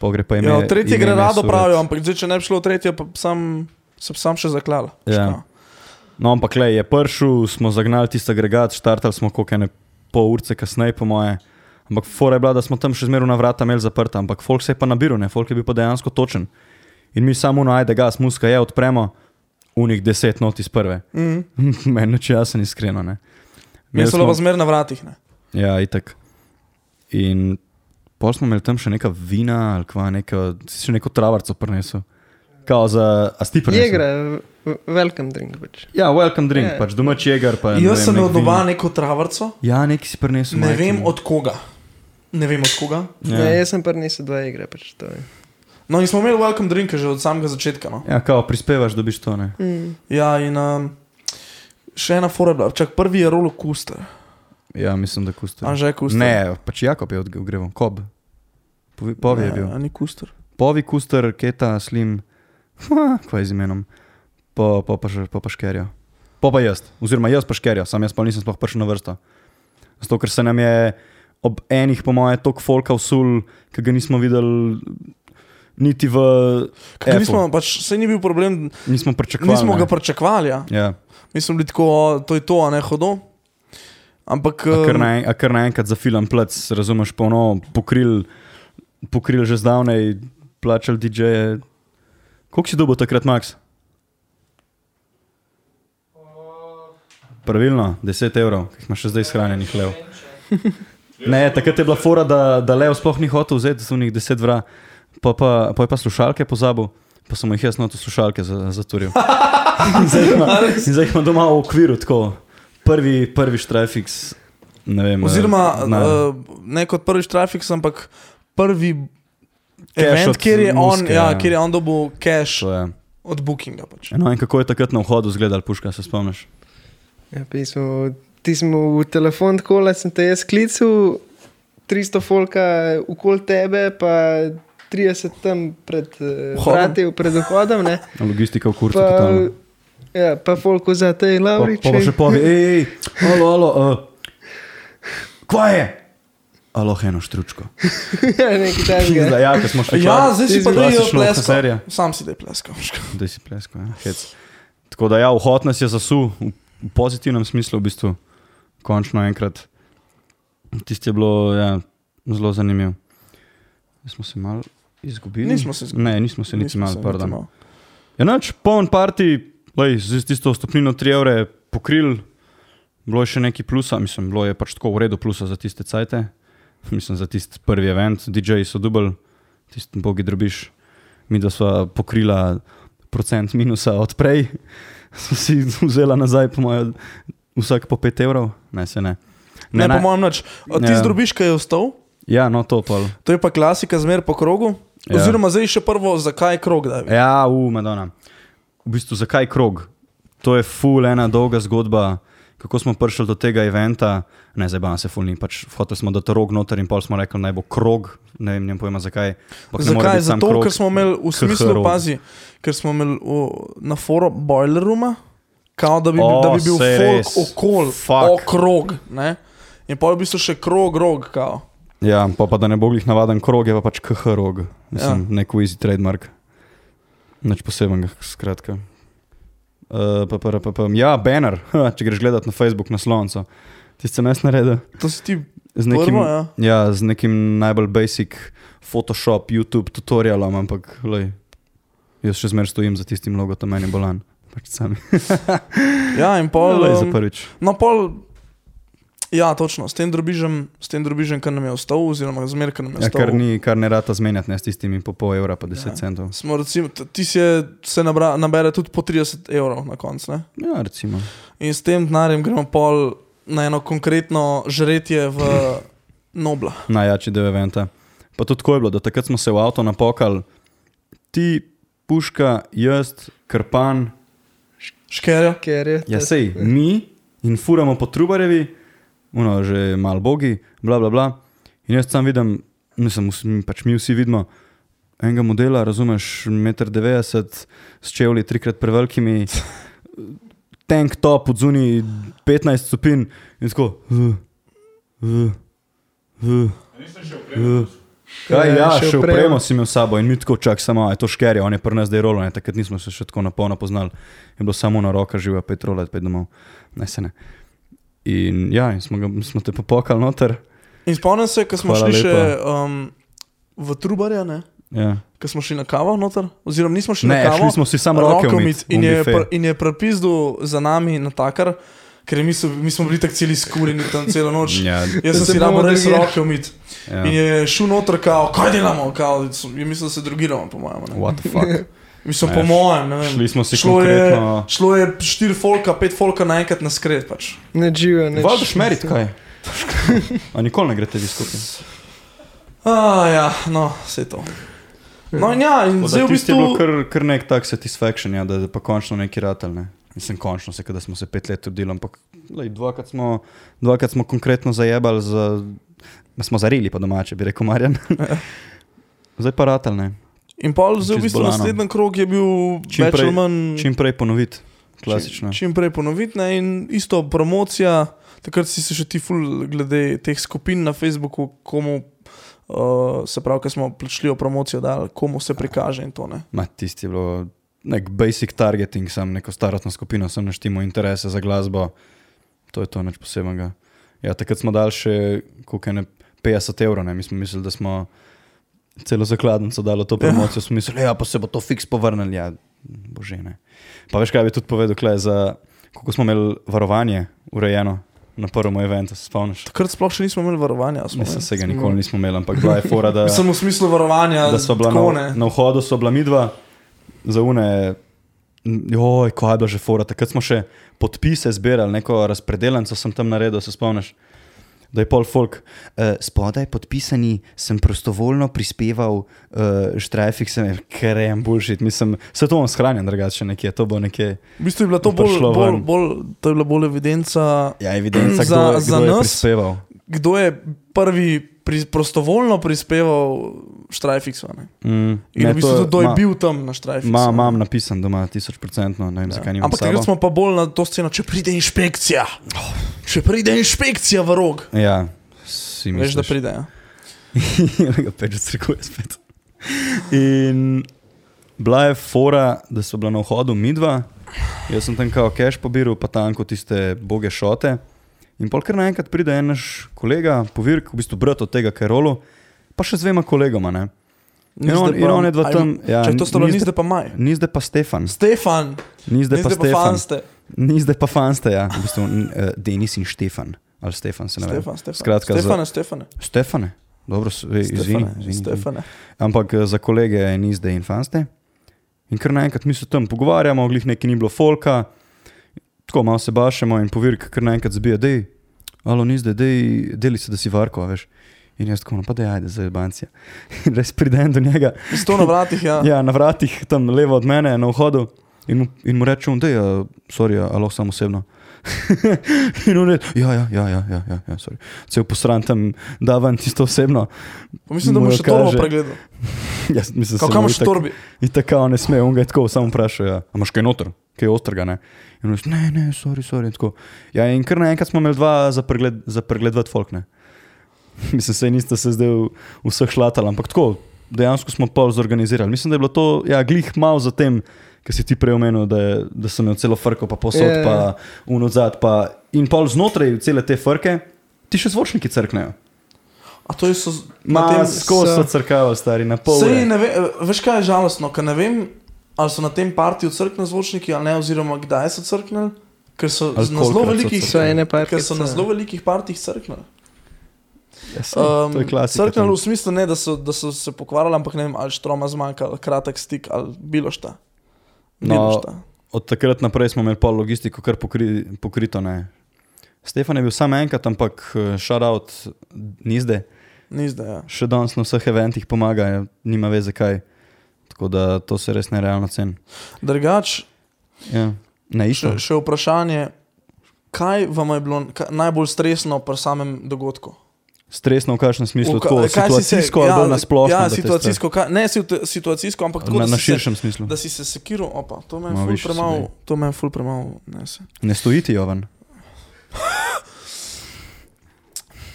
pa gre pa ime. Ja, tretje ime gre rado pravijo, ampak zdaj, če ne bi šlo tretje, pa sam, se sam še zaklal. Ja. No, ampak le je prišel, smo zagnali tisti agregat, štartali smo koliko ene pol urce kasneje, po moje. Ampak fora je bila, da smo tam še zmeraj na vrata imeli zaprta, ampak folk se je pa nabiral, ne, folk je bil pa dejansko točen. In mi samo no, ajde, gas, muska je, odpremo, unih deset not iz prve. Mm. Meni je jasen, iskreno. Ne. Mi smo pa zmer na vratih. Ne? Ja, itak. In pol smo imeli tam še neka vina ali kva, neka, si še neko travarco prinesel. Kao za, a sti prinesel? Jegra, welcome drink. Pač. Ja, welcome drink, Ja. pač domač jeger. Pa, Jaz vem, sem imel doma neko travarco, Ja, neki si prinesel. ne majhen. vem od koga. Ne vem od koga. Ja. Ja. Ja, jaz sem prinesel dva igre. Pač. No, in smo imeli welcome drink že od samega začetka. No. Ja, kao prispevaš, dobiš to. Ne? mm. Ja, in um, še ena fora je bila, čak prvi je rolo kuster. Ja, mislim, da kuster. Anže kuster. Ne, pač Jakob je odgreval, kob. Povi, povi je bil. Ne, a ni kuster. Povi, kuster, keta, slim, kaj je z imenom, pa, pa, pa, pa, pa škerja. Pa pa jaz, oziroma jaz pa škerja, sam jaz pa nisem sploh prišel na vrsto. Zato, ker se nam je ob enih, po moje, tok folka usul, ki ga nismo videli niti v. Kaj nismo, pač, se ni bil problem, Nismo pričakovali. nismo ne. ga pričakovali. Ja. Ja. Mi smo bili tako, to je to, a ne hodo. Ampak. A kar, um, a kar naenkrat za film plec, razumeš, polno pokril, pokril že zdavnej, plačal DJ-je. Koliko si dobil takrat, Max? Pravilno, 10 evrov, ki jih imaš še zdaj shranjenih lev. Ne, takrat je bila fora, da, da lev sploh ni hotel vzeti z unih 10 vra, pa, pa, pa je pa slušalke pozabil, pa sem jih jaz na to slušalke za- zaturil. Ima- in zdaj jih ima doma v okviru, tako prvi, prvi štrajfix. Ne vem, Oziroma, na, uh, ne kot prvi trafik, ampak prvi Cash event, kjer je, on, Muske, ja, ja. kjer je on dobil cash od Bookinga. Pač. No, in kako je takrat na vhodu izgledal puška, se spomniš? Ja, pismo, ti smo v telefon tako, da sem te jaz klical, 300 folka okoli tebe, pa 30 tam pred Vhodom. vrati, pred vhodom. ne. Logistika v kurcu. Ja, pa folko za te Pa, Laurič. pa, pa še povi, hej, alo, alo, uh, kva je? Alo, eno štručko. Nekaj Zdaj, takega. ja, smo šli Ja, zdaj si pa da je pleskal. serija. Sam si da je pleskal. Da si plesko, ja, hec. Tako da ja, vhod nas je zasul v, pozitivnem smislu, v bistvu, končno enkrat. Tisti je bilo ja, zelo zanimiv. Smo se malo izgubili. Nismo se izgubili. Ne, nismo se niti malo, pardon. Ja, noč, poln parti, lej, z tisto stopnino 3 evre pokril, bilo je še neki plusa, mislim, bilo je pač tako v redu plusa za tiste cajte, mislim, za tisti prvi event, DJ-ji so dubl, tisti bogi drobiš, mi da sva pokrila procent minusa od prej, so si vzela nazaj, po mojem, vsak po 5 evrov, ne se ne. Ne, ne, po mojem, nič. Ti Ja. zdrobiš, kaj je ostal, Ja, no to pol. to je pa klasika zmer po krogu. Ja. Oziroma, zdaj še prvo, zakaj krog da? Ja, u, Madonna. V bistvu, zakaj krog? To je ful ena dolga zgodba, kako smo prišli do tega eventa, ne zdaj pa se fulni, pač hoteli smo dati rog noter in pol smo rekli, naj bo krog, ne vem, ne pojma zakaj. more Zakaj? Zato, krog. ker smo imeli v smislu, rog. pazi, ker smo imeli v, na foru boiler rooma, kao da bi, O, da bi bil folk res. okol, Fuck. okrog. Ne? In pa v bistvu še krog, rog, kao. Ja, pa, pa da ne bo glih navaden krog, je pa pač KH rog, mislim, ja. nek easy trademark. Nič posebenega, skratka. Uh, pa, pa, pa, pa, ja, banner, ha, če greš gledat na Facebook naslovnico. Ti si mes naredil. To si ti Z nekim, prvo, ja. ja, z nekim najbolj basic Photoshop, YouTube tutorialom, ampak lej, jaz še zmeraj stojim za tistim logotom, meni bolan. Pač sami. Ja, in pol. Lej, za um, prvič. No, pol. Ja, točno, s tem drobižem, s tem drobižem, kar nam je ostal, oziroma zmer, kar nam je Ja, ostal. kar, ni, kar ne rata zmenjati, ne s tistimi po pol evra, pa 10 Ja. ja. centov. Smo recimo, ti si je, se nabra, nabere tudi po 30 evrov na koncu. Ja, recimo. In s tem denarjem gremo pol na eno konkretno žretje v Nobla. najjači del eventa. Pa tudi tako je bilo, da takrat smo se v avto napokali, ti, puška, jaz, krpan, Škerja. Ja sej, mi in furamo po trubarevi, uno že mal bogi, bla bla bla. In jaz sam vidim, vsi- pač mi vsi vidimo enega modela, razumeš, 1,90 m, s čevlji trikrat prevelikimi, tank top, od zunaj 15 stopinj in tako. Uh, uh, uh. Kaj, ja, še upremo si imel s sabo in mi tako čak samo, je to škerje, on je pri nas zdaj rolo, ne, takrat nismo se še tako na polno poznali. Je bilo samo na roka živa, pet rolet, pet domov, ne se ne. In ja, in smo, ga, smo te popokali noter. In spomnim se, ko smo Hvala šli še lepa. um, v Trubarja, ne? Ja. ko smo šli na kavo noter, oziroma nismo šli Ne, na kavo. šli smo si samo roke umit, umit in, je pr, in je prepizdu za nami na takar, ker mi, so, mi smo bili tako celi skurjeni tam celo noč. Ja, Jaz sem Se si rabo bomo res roke umit. ja. In je šel noter, kao, kaj delamo, kao, je mislil, da se drugiramo, po mojem. ne. What the fuck. Mislim, Ne, po mojem, ne vem. Šli smo si šlo je, konkretno. šlo je štiri folka, pet folka naenkrat na skred. Pač. Ne živijo, ne Valjda šmerit, kaj? A nikoli ne greste vi skupaj. Ah, ja, no, vse to. No, in ja, in zdaj v Tisti je bilo bistvu. kar, kar nek tak satisfaction, ja, da je pa končno neki ratelj. Ne. Mislim, končno se, da smo se pet let trudili, ampak lej, dvakrat, smo, dvakrat smo konkretno zajebali, za, smo zarili po domače, bi rekel Marjan. Zdaj pa ratelj, ne. In pol, zdaj v bistvu naslednji krog je bil Čim prej- manj. Čim prej ponoviti, klasično. Čim, čim prej ponoviti ne, in isto promocija. Takrat si se še ti ful glede teh skupin na Facebooku, komu. Uh, se pravi, ko smo plačljivo promocijo dali, komu se prikaže in to ne. Ma, tisti je bilo nek basic targeting, sem neko starostno skupino, sem naštimo interese za glasbo, to je to nič posebnega. Ja, takrat smo dali še koliko je ne 50 evrov, ne, mi smo mislili, da smo celo zakladnico dali v to promocijo, smo mislili, ja, pa se bo to fiks povrnili, ja, bože ne. Pa veš, kaj bi tudi povedal, kle, za koliko smo imeli varovanje urejeno na prvem eventu, se spomniš? Takrat sploh še nismo imeli varovanja. Mislim, se ga nikoli nismo imeli, ampak bila je fora, da... Sem v smislu varovanja, da so bila tako, na, na vhodu, so bila midva, za une, joj, ko je bila že fora. Takrat smo še podpise zbirali, neko razpredelnico sem tam naredil, se spomniš. Da je pol folk. Uh, spodaj podpisani sem prostovoljno prispeval uh, štrajfik, sem krem, bullshit. Mislim, vse to bom shranjen drugače nekje, to bo nekje. V bistvu je bila to bolj, bolj, bolj, to je bila bolj evidenca, Ja, evidenca, kdo, Za- je- za kdo je nas? prispeval. kdo je prvi pri, prostovoljno prispeval štrajfiksu. Mm, In ne, v bistvu tudi je bil tam na štrajfiksu. Ma, ne. mam napisan doma, tisoč procentno, ne vem, Ja. zakaj nimam Ampak takrat smo pa bolj na to sceno, če pride inšpekcija. Če pride inšpekcija v rog. Ja, si Veš, da pride. Ja. in ga peč odstrekuje spet. In bila je fora, da so bila na vhodu midva, jaz sem tam kao cash pobiral, pa tanko tiste boge šote. In pol kar naenkrat pride en naš kolega, povirk, v bistvu brat od tega, rolo, pa še z dvema kolegoma. Ne? In on, in on je dva tam. Ja, Če to sta bila ni nizde pa maj. Ni zdaj pa Stefan, Stefan, ni zdaj pa Stefan. Ni zdaj pa Fanste, ja. V bistvu, eh, Denis in Štefan. Ali Stefan, se ne vem. Stefan, Stefan. Skratka, za- Stefane, Stefane. Stefane. Dobro, ej, izvini, Stefane. Stefane. Ampak eh, za kolege ni zdaj in fanste. In kar naenkrat mi se tam pogovarjamo, glih neki ni bilo folka, tako malo se bašemo in povirk, kar naenkrat zbije, dej, alo ni zdaj, dej, deli se, da si varko, veš. In jaz tako, no pa da ajde za bancija. In res pridem do njega, Sto na vratih, ja. ja, na vratih, tam levo od mene, na vhodu. In, mu- in mu rečem, da je, sorry, a lahko samo osebno. in on je, ja, ja, ja, ja, ja, ja, ja sorry. Cel posran tam, da ven tisto osebno. Pa mislim, da Mu jo še torbo kaže. pregledal. Jaz mislim, Kako se mu imaš itak- torbi? In tako ne sme, on ga je tako samo vprašal, ja, a imaš kaj noter, kaj je ostrga, ne? In je, ne, ne, sorry, sorry, in tako. Ja, in kar naenkrat smo imeli dva za, pregled, za pregledovati folk, ne. Mislim, se niste se zdaj vseh šlatali, ampak tako, dejansko smo pol zorganizirali. Mislim, da je bilo to, ja, glih malo za tem, ker si ti prej omenil, da, je, da sem imel celo frko, pa posod, Ja, ja. pa unozad, pa in pol znotraj cele te frke, ti še zvočniki crknejo. A to je so. Ma, tem- skozi so crkava, stari, na pol. Sej, ve, veš kaj je žalostno, ker ne vem, ali so na tem partiju crkne zvočniki ali ne, oziroma kdaj so crknili, ker so Ali na zelo velikih, So ker so na zelo velikih partijih crknili. Ja, to je klasika. Crknili v smislu ne, da so, da so se pokvarjali, ampak ne vem, ali štroma zmanjka, ali kratek stik, ali bilo šta. No, Bilo šta. Od takrat naprej smo imeli pol logistiko kar pokri, pokrito. Ne. Stefan je bil samo enkrat, ampak šarout ni zdaj. Ni zdaj. Ja. Še danes na vseh eventih pomaga, ja, nima veze kaj. Tako da to se res nerealno ceni. Drugač, Ja. Ne, isto. še, še vprašanje, kaj vam je bilo kaj, najbolj stresno pri samem dogodku? Stresno v kakšnem smislu, V ka- tako kaj si se- situacijsko ali bolj na splošno. Ja, situacijsko, kaj, ne situ, situacijsko, ampak tako, Na, na si se- širšem smislu. Da si se sekiral, opa, to me je No, ful premalo, to me je ful premalo, ne se. Ne stojiti, Jovan.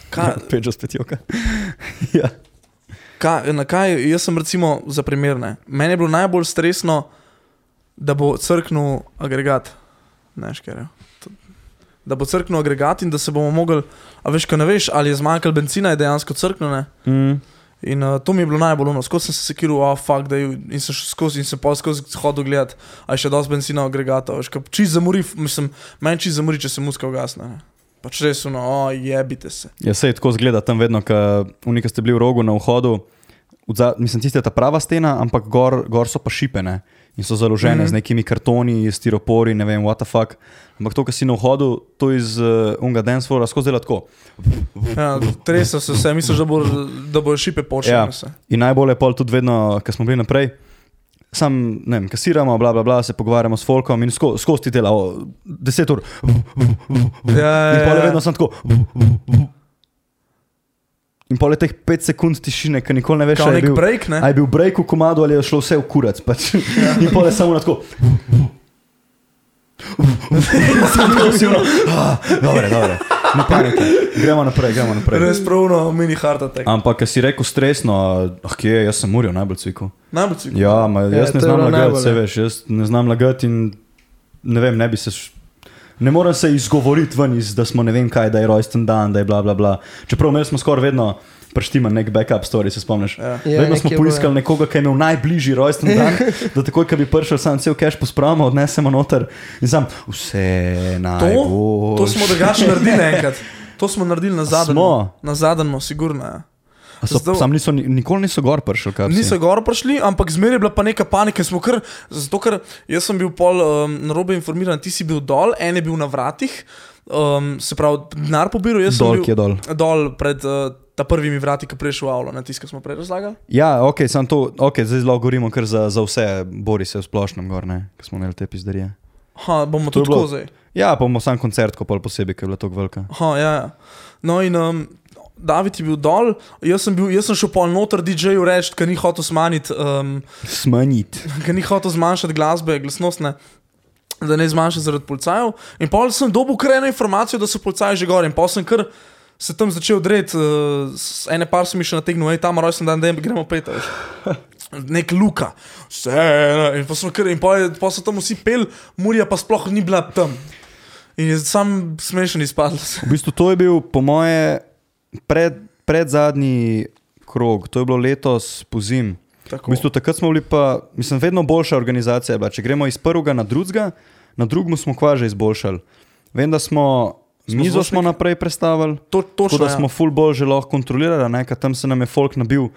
Kaj, Pečo spet joka. ja. Na kaj, jaz sem recimo za primer, ne. Meni je bilo najbolj stresno, da bo crknil agregat, ne škere. Da bo crknil agregat in da se bomo mogli, a veš, kaj ne veš, ali je zmanjkalo benzina, je dejansko crknil, ne. Mm. In uh, to mi je bilo najbolj ono, skozi sem se sekiral, oh, fuck, da je, in sem šel skozi in sem pa skozi hodil gledat, a je še dosti benzina agregata, veš, kaj čist zamori, mislim, meni čist zamori, če se muska ugasne. ne. Pač res, no, oh, jebite se. Ja, sej tako zgleda tam vedno, ko ste bili v rogu na vhodu. Vza, mislim, tiste je ta prava stena, ampak gor, gor so pa šipene in so založene mm. -hmm. z nekimi kartoni, stiropori, ne vem, what the fuck. Ampak to, kar si na vhodu, to iz uh, unga dancefloora skozi dela tako. Ja, Tresa se vse, misliš, da bo, da bo šipe počele. Ja. Ja. In najbolje je pol tudi vedno, ko smo bili naprej. Sam, ne vem, kasiramo, bla, bla, bla, se pogovarjamo s folkom in sko, skozi ti dela, o, deset ur. Ja, In ja, pol je ja. vedno samo tako. In pol je teh pet sekund tišine, ki nikoli ne veš, Kao ali je bil, break, ne? a je bil break v komadu ali je šlo vse v kurac. Pač. In pol je samo na tako. Tako si ono, "Ah, Dobre, dobre. Ne panike. Gremo naprej, gremo naprej. Res pravno mini heart attack. Ampak, ker si rekel stresno, ah, kje je, jaz sem muril najbolj cviku. Najbolj cik. Ja, ma, Ja, jaz ne je znam bilo lagati, najbolj, se ja. veš, jaz ne znam lagati in ne vem, ne bi se. Ne morem se izgovoriti ven, iz, da smo ne vem kaj, da je rojsten dan, da je bla bla bla. Čeprav imeli smo skoraj vedno prštiman nek backup story, se spomniš. Ja. Ja, Vedno smo poiskali ja. nekoga, ki je imel najbližji rojsten dan, da takoj, ko bi prišel, sam cel cash pospravimo, odnesemo noter in sam vse najbolj. To smo drugače naredili enkrat. To smo naredili na zadnjem. Na zadnjem, sigurno. Ja. So, Zdaj- sam niso, ni- nikoli niso gor prišli, kaj Niso gor prišli, ampak zmeraj je bila pa neka panika. Kar, zato, ker jaz sem bil pol um, narobe informiran, ti si bil dol, en je bil na vratih, um, se pravi, denar pobiral, jaz Dol, sem bil dol. dol pred uh, ta prvimi vrati, ki prejšel avlo, na tiskal smo prej razlagali. Ja, ok, sam to, ok, zdaj zelo govorimo kar za, za vse, bori se v splošnem gor, ne, ki smo imeli te pizdarije. Ha, bomo To tudi bilo- tako zdaj. Ja, pa bomo sam koncert, ko pol posebej, ker je bila tako velika. Ha, ja, ja. No in um, David je bil dol, jaz sem, bil, jaz sem šel pol noter DJ-ju reči, ker ni hotel smanjiti. Um, Smanjiti. ker ni hotel zmanjšati glasbe, glasnostne, da ne zmanjša zaradi policajev. In pol sem dobil kar eno informacijo, da so policaji že gor in pol sem kar se tam začel dreti, uh, ene par sem še nategnil, hej, tam rojsten dan, da gremo pet. a veš. Nek luka, vse, ne, in pa smo kar, in je- pol so tam vsi pel, Murija pa sploh ni bila tam. In je sam smešen izpadl. V bistvu to je bil, po moje, pred, pred zadnji krog, to je bilo letos po zim. Tako. V bistvu takrat smo bili pa, mislim, vedno boljša organizacija. Bila. Če gremo iz prvega na drugega, na drugem smo kva že izboljšali. Vem, da smo, Smo mizo smo zvočniki- naprej predstavili. to, Tako točno, da ja. smo full bolj že lahko kontrolirali, ker tam se nam je folk nabil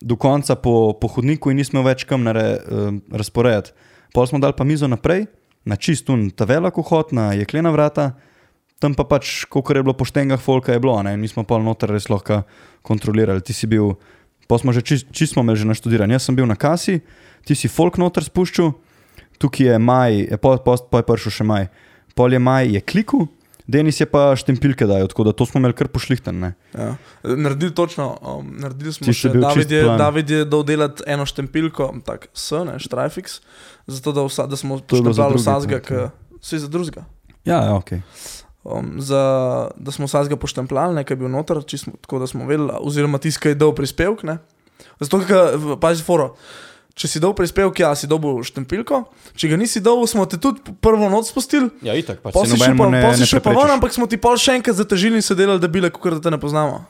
do konca po, po hodniku in nismo več kam nare, uh, razporejati. Pol smo dali pa mizo naprej, na čistun, ta velik vhod, na jeklena vrata, tam pa pač, koliko je bilo poštenega folka, je bilo, ne, in mi smo pa noter res lahko kontrolirali. Ti si bil, pa smo že čist, čist imeli že naštudirani. Jaz sem bil na kasi, ti si folk noter spuščal, tukaj je maj, je pa, pa, pa je prišel še maj. pol je Maj je kliku, Denis je pa štempilke dajo, tako da to smo imeli kar pošlihten. Ja. Naredili točno, um, naredili smo je še, David je. David je dal delati eno štempilko, tako S, ne, Štrajfix, zato da, vsa, da smo To je drugi vsakega, tak, ja. vse za drugega. Ja, ja, ok. Um, za, da smo vsakega poštempljali, nekaj je bil noter, čisto, tako da smo vedeli, oziroma ki je dal prispevek. Ne. Zato, ker, pazi, foro. Če si dal prispevek, ja, si dobil štempilko, če ga nisi dal, smo te tudi prvo noč spustili, Ja, itak, pač pa se si šel pa, ne, pol ne si šel pa ven, ampak smo ti pol še enkrat zatežili in se delali, da bile, kot da te ne poznamo.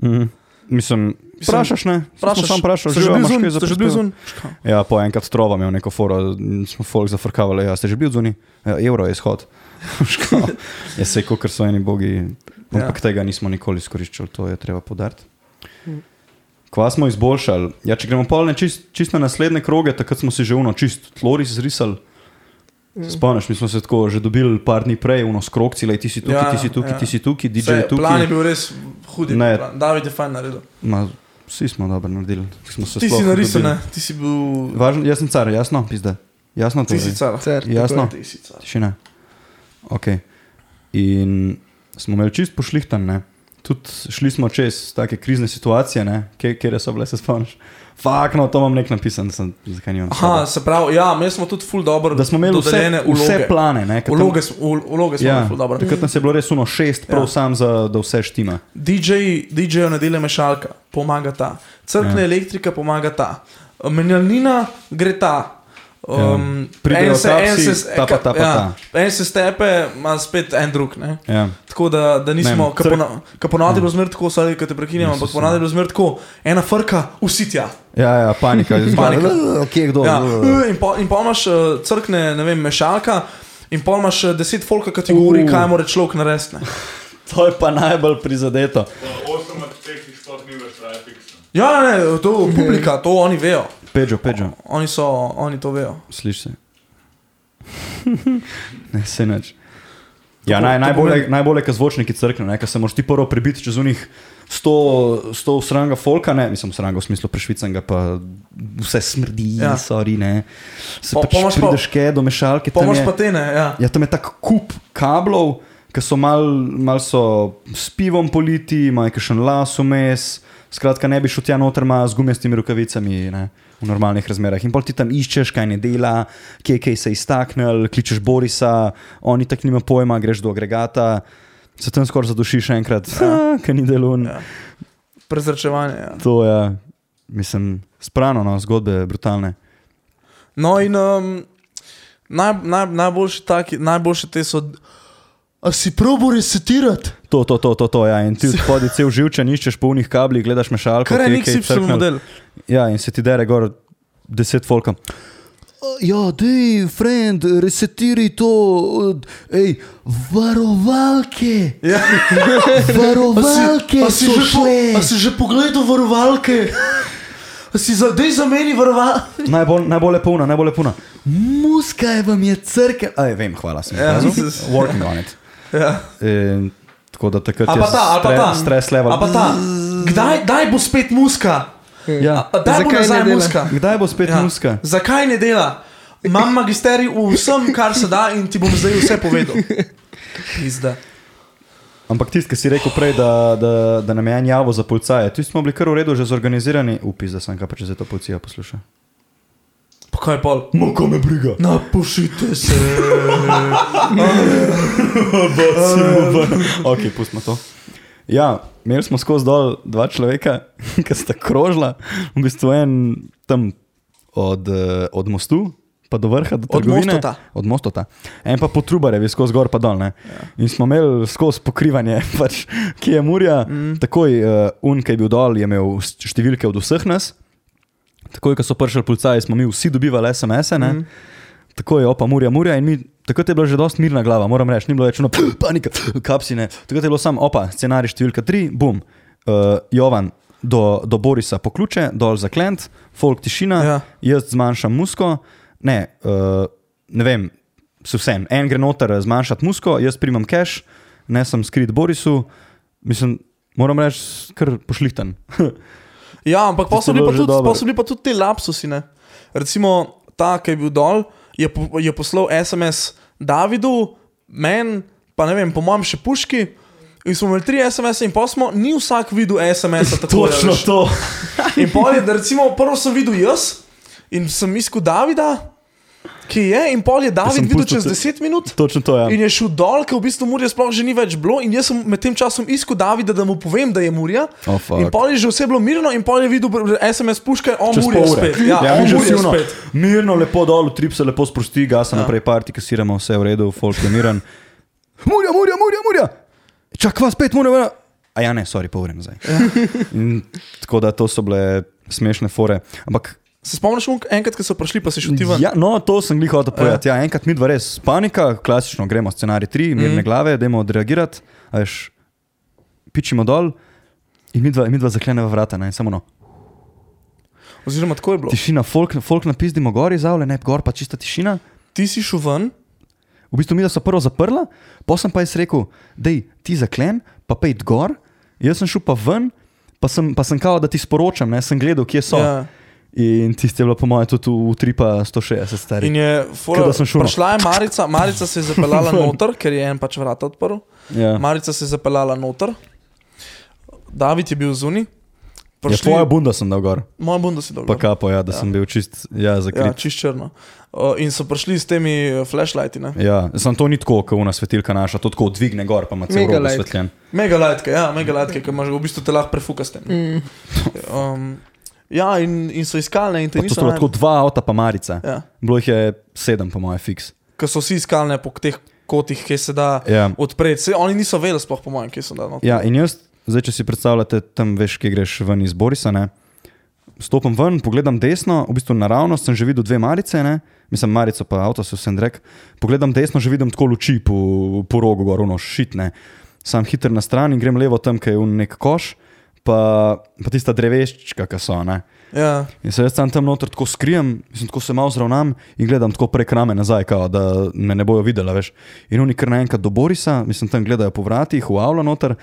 Mhm. Mislim, vprašaš, ne? Vprašaš, sem se vprašal, že bil imaš zun, kaj za ste že bil prispevek? zun. Ja, po enkrat trova imel neko foro, smo folk zafrkavali, ja, ste že bil zunaj, ja, evro je izhod. Je se, kot so eni bogi, ampak ja. tega nismo nikoli izkoriščali, to je treba podariti. Kva smo izboljšali? Ja, če gremo polne čist, čist na naslednje kroge, takrat smo si že uno čist tloris zrisali. Se Spomniš, mi smo se tako že dobili par dni prej, uno s krokci, le ti si tukaj, Ja, ja, ti si tukaj, ja. ja. ti si tukaj, DJ je tukaj. Plan je bil res hud. Ne. David je fajn naredil. Ma, vsi smo dobro naredili. Smo Ti si narisal, ne? Ti si bil. Važno, jaz sem car, jasno, pizda. Jasno, Ti si car. Tako Jasno. Ti si car. Tišina. Ok. In smo imeli čist pošlihtan. Tudi šli smo čez take krizne situacije, ne, Kje, kjer so bile, se spomniš. Fak, no, to imam nek napisan, sem, zakaj nimam. Aha, se pravi, ja, mi smo tudi full dobro. da smo imeli vse, dodeljene vse vloge. plane, ne. ker tam- Vloge, smo- vloge Ja, imeli full dobro. takrat nas je bilo res uno šest, prav Ja. sam, za, da vse štima. DJ, DJ-ju ne dela mešalka, pomaga ta. Crkne ja. elektrika, pomaga ta. Menjalnina gre ta. Um, Ja. Pridejo en se- en taksi, se- ta pa ta pa ja, En se stepe, ima spet en drug. Ne? Ja. Tako da, da nismo, ki crk- ponavadi je bilo zmer tako, sorry, ki te prekinjam, ampak ponavadi bilo zmer tako, ena frka, vsi tja. Ja, ja, panika. Panika. Kje kdo? Ja. In pa, imaš uh, crkne, ne vem, mešalka. In pa imaš eh, deset folka, ki ti Uh. govori, kaj mora človek narediti. To je pa najbolj prizadeto. Osem od teh jih sploh ni več trafiksno. Ja, ne, to je publika, to oni vejo. Peđo, peđo, Oni, so, oni to vejo. slišiš se. ne, se neč. Ja, naj, najbolje, najbolje, ker zvočniki crkne, ker se moraš ti prvo prebiti čez unih 100, 100 sranga folka, ne, mislim sranga v smislu prešvicanga, pa vse smrdi, Ja. ja. sorry, ne. Se pa, pač pa- prideš kaj do mešalke, je, pa te ne, ja. ja, tam je tak kup kablov, ki so mal, mal so s pivom politi, imajo še las vmes, skratka ne bi šel tja noter ma z gumijastimi rokavicami. Ne. V normalnih razmerah. In pol ti tam iščeš, kaj ne dela, kje kaj se je iztaknil, kličeš Borisa, oni tako nima pojma, greš do agregata, se tam skoraj zadušiš enkrat, ja. kaj ni delun. Ja. Prezračevanje. Ja. To je, mislim, sprano, no, zgodbe brutalne. No, in um, naj, naj, najboljši, taki, najboljši te so. A si probo resetirati? To, to, to, to, to ja. In ti odhodi cel živčen, iščeš po unih kablih, gledaš mešalko. Kar je nek crknilo. model. Ja, in se ti dere gor deset folka. Ja, dej, friend, resetiraj to, ej, varovalke, Ja. varovalke a si, že po, a si že pogledal varovalke? A si za, dej za meni varovalke? Najbolj, najbolj puna, najbolj puna. Muska je vam je crkva. Aj, vem, hvala, sem Ja, working on it. Ja. In, tako da takrat je ta, pa ta. stres level. A pa ta. Kdaj, kdaj bo spet muska? Ja. A Daj bo nazaj muska. Kdaj bo spet Ja. muska? Zakaj ne dela? Imam magisterij v vsem, kar se da, in ti bom zdaj vse povedal. Pizda. Ampak tisti, ki si rekel prej, da, da, da nam je en javo za policaje, tu smo bili kar v redu, že zorganizirani. Upis, da sem kaj pa če se to policija posluša. Pa kaj pol? Moko me briga. Napušite se. ok, pustimo to. Ja, imeli smo skozi dol dva človeka, ki sta krožila, v bistvu en tam od, eh, od mostu. Pa do vrha, do Od trgovine. Mostota. Od mostota. En pa po trubarevi, skozi gor pa dol. Ja. In smo imeli skozi pokrivanje, pač, ki je Murja. Mm. Takoj uh, un, ki je bil dol, je imel številke od vseh nas. Takoj, ko so prišli policaji, smo mi vsi dobivali SMS-e. Mm. Tako je, opa, Murja, Murja. In mi, takrat je bila že dosti mirna glava, moram reči, ni bilo več no, panika, kapsine. Takrat je bilo samo, opa, scenarij številka 3, bum, uh, Jovan. Do, do Borisa poključe, dol za klient, folk tišina, Ja. ja. jaz zmanjšam musko, ne, uh, ne vem, se vsem. En gre noter zmanjšati musko, jaz primam cache, ne sem skrit Borisu, mislim, moram reči, kar pošlihten. Ja, ampak pa so, bili pa tudi, pa so bili pa tudi ti lapsusi. Ne? Recimo ta, ki je bil dol, je, po, je poslal SMS Davidu, men, pa ne vem, po mojem še puški. In smo imeli tri SMS-e, in pa smo, ni vsak videl SMS-a tako. Točno veš. to. In pol je, da recimo, prvo sem videl jaz in sem iskal Davida, ki je, in pol je David videl čez te- 10 minut. Točno to je. In je šel dol, ker v bistvu Murja sploh že ni več bilo. In jaz sem med tem časom iskal Davida, da mu povem, da je Murja. Oh, fuck. in pol je že vse bilo mirno, in pol je videl SMS puške, o Čez Murja spet. Ja, ja Murja ono, spet. mirno, lepo dol, trip se lepo sprosti, gasa ja. naprej parti, kasiramo, vse je v redu, folk je miren. Murja, murja, murja, murja! Čak vas pet, murja, murja! A ja, ne, sorry, pol ure nazaj. In, tako da to so bile smešne fore. Ampak, Se spomniš, enkrat, ko so prišli, pa si šel ti ven? ja, no, to sem glih hotel povedati. Ja, enkrat mi dva res panika, klasično gremo scenarij 3, mirne mm. glave, dajmo odreagirati, a veš, pičimo dol in mi dva, mi dva zakleneva vrata, ne, in samo no. Oziroma, tako je bilo. Tišina, folk, folk napizdimo gor iz avle, ne, gor pa čista tišina. Ti si šel ven, V bistvu mi da so prvo zaprla, potem sem pa jaz rekel, da ti zaklen, pa pej gor, jaz sem šel pa ven, pa sem, pa sem kao, da ti sporočam, ne, sem gledal, kje so. Ja. In tiste je bilo po mojem tudi v, v 3 pa 160 stari. in je no. prišla je Marica, Marica se je zapeljala noter, ker je en pač vrata odprl. Ja. Marica se je zapeljala noter, David je bil zunaj. Ja, tvoja bunda sem dal gor, Moja bunda si dol. pa kapo, ja, da ja. sem bil čist, ja, Ja, zakrit. čist črno. Uh, in so prišli s temi uh, flashlighti. Ne? Ja, sem to ni tako, kot una svetilka naša, to tako dvigne gor, pa ima cel Mega rok light. osvetljen. Mega lightke, ja, mega lightke, ki imaš v bistvu te lahko prefukaste. Mm. Um, ja, in, in so iskali, in to so bila tako dva avta pa marica. Ja. Bilo jih je sedem, po mojem, fiks. Ker so vsi iskali po teh kotih, ki se da Ja. odpreti. Se, oni niso vedeli, sploh po mojem, kje so da. No. Ja, in jaz, zdaj, če si predstavljate, tam veš, kje greš ven iz Borisa. Ne? Stopim ven, pogledam desno, v bistvu naravnost sem že videl dve marice, ne? mislim, marico pa avto, se vsem rek. Pogledam desno, že vidim tako luči po, po rogu, gor, no, šitne. Sam hiter na stran in grem levo tam, kjer je nek koš, pa, pa tista dreveščka, ki so. Ne? Ja. In se jaz tam, tam noter tako skrijem, mislim, tako se malo zravnam in gledam tako prek rame nazaj, kao, da me ne bojo videla več. In oni kar naenkrat do Borisa, mislim, tam gledajo po vratih, v avlo noter.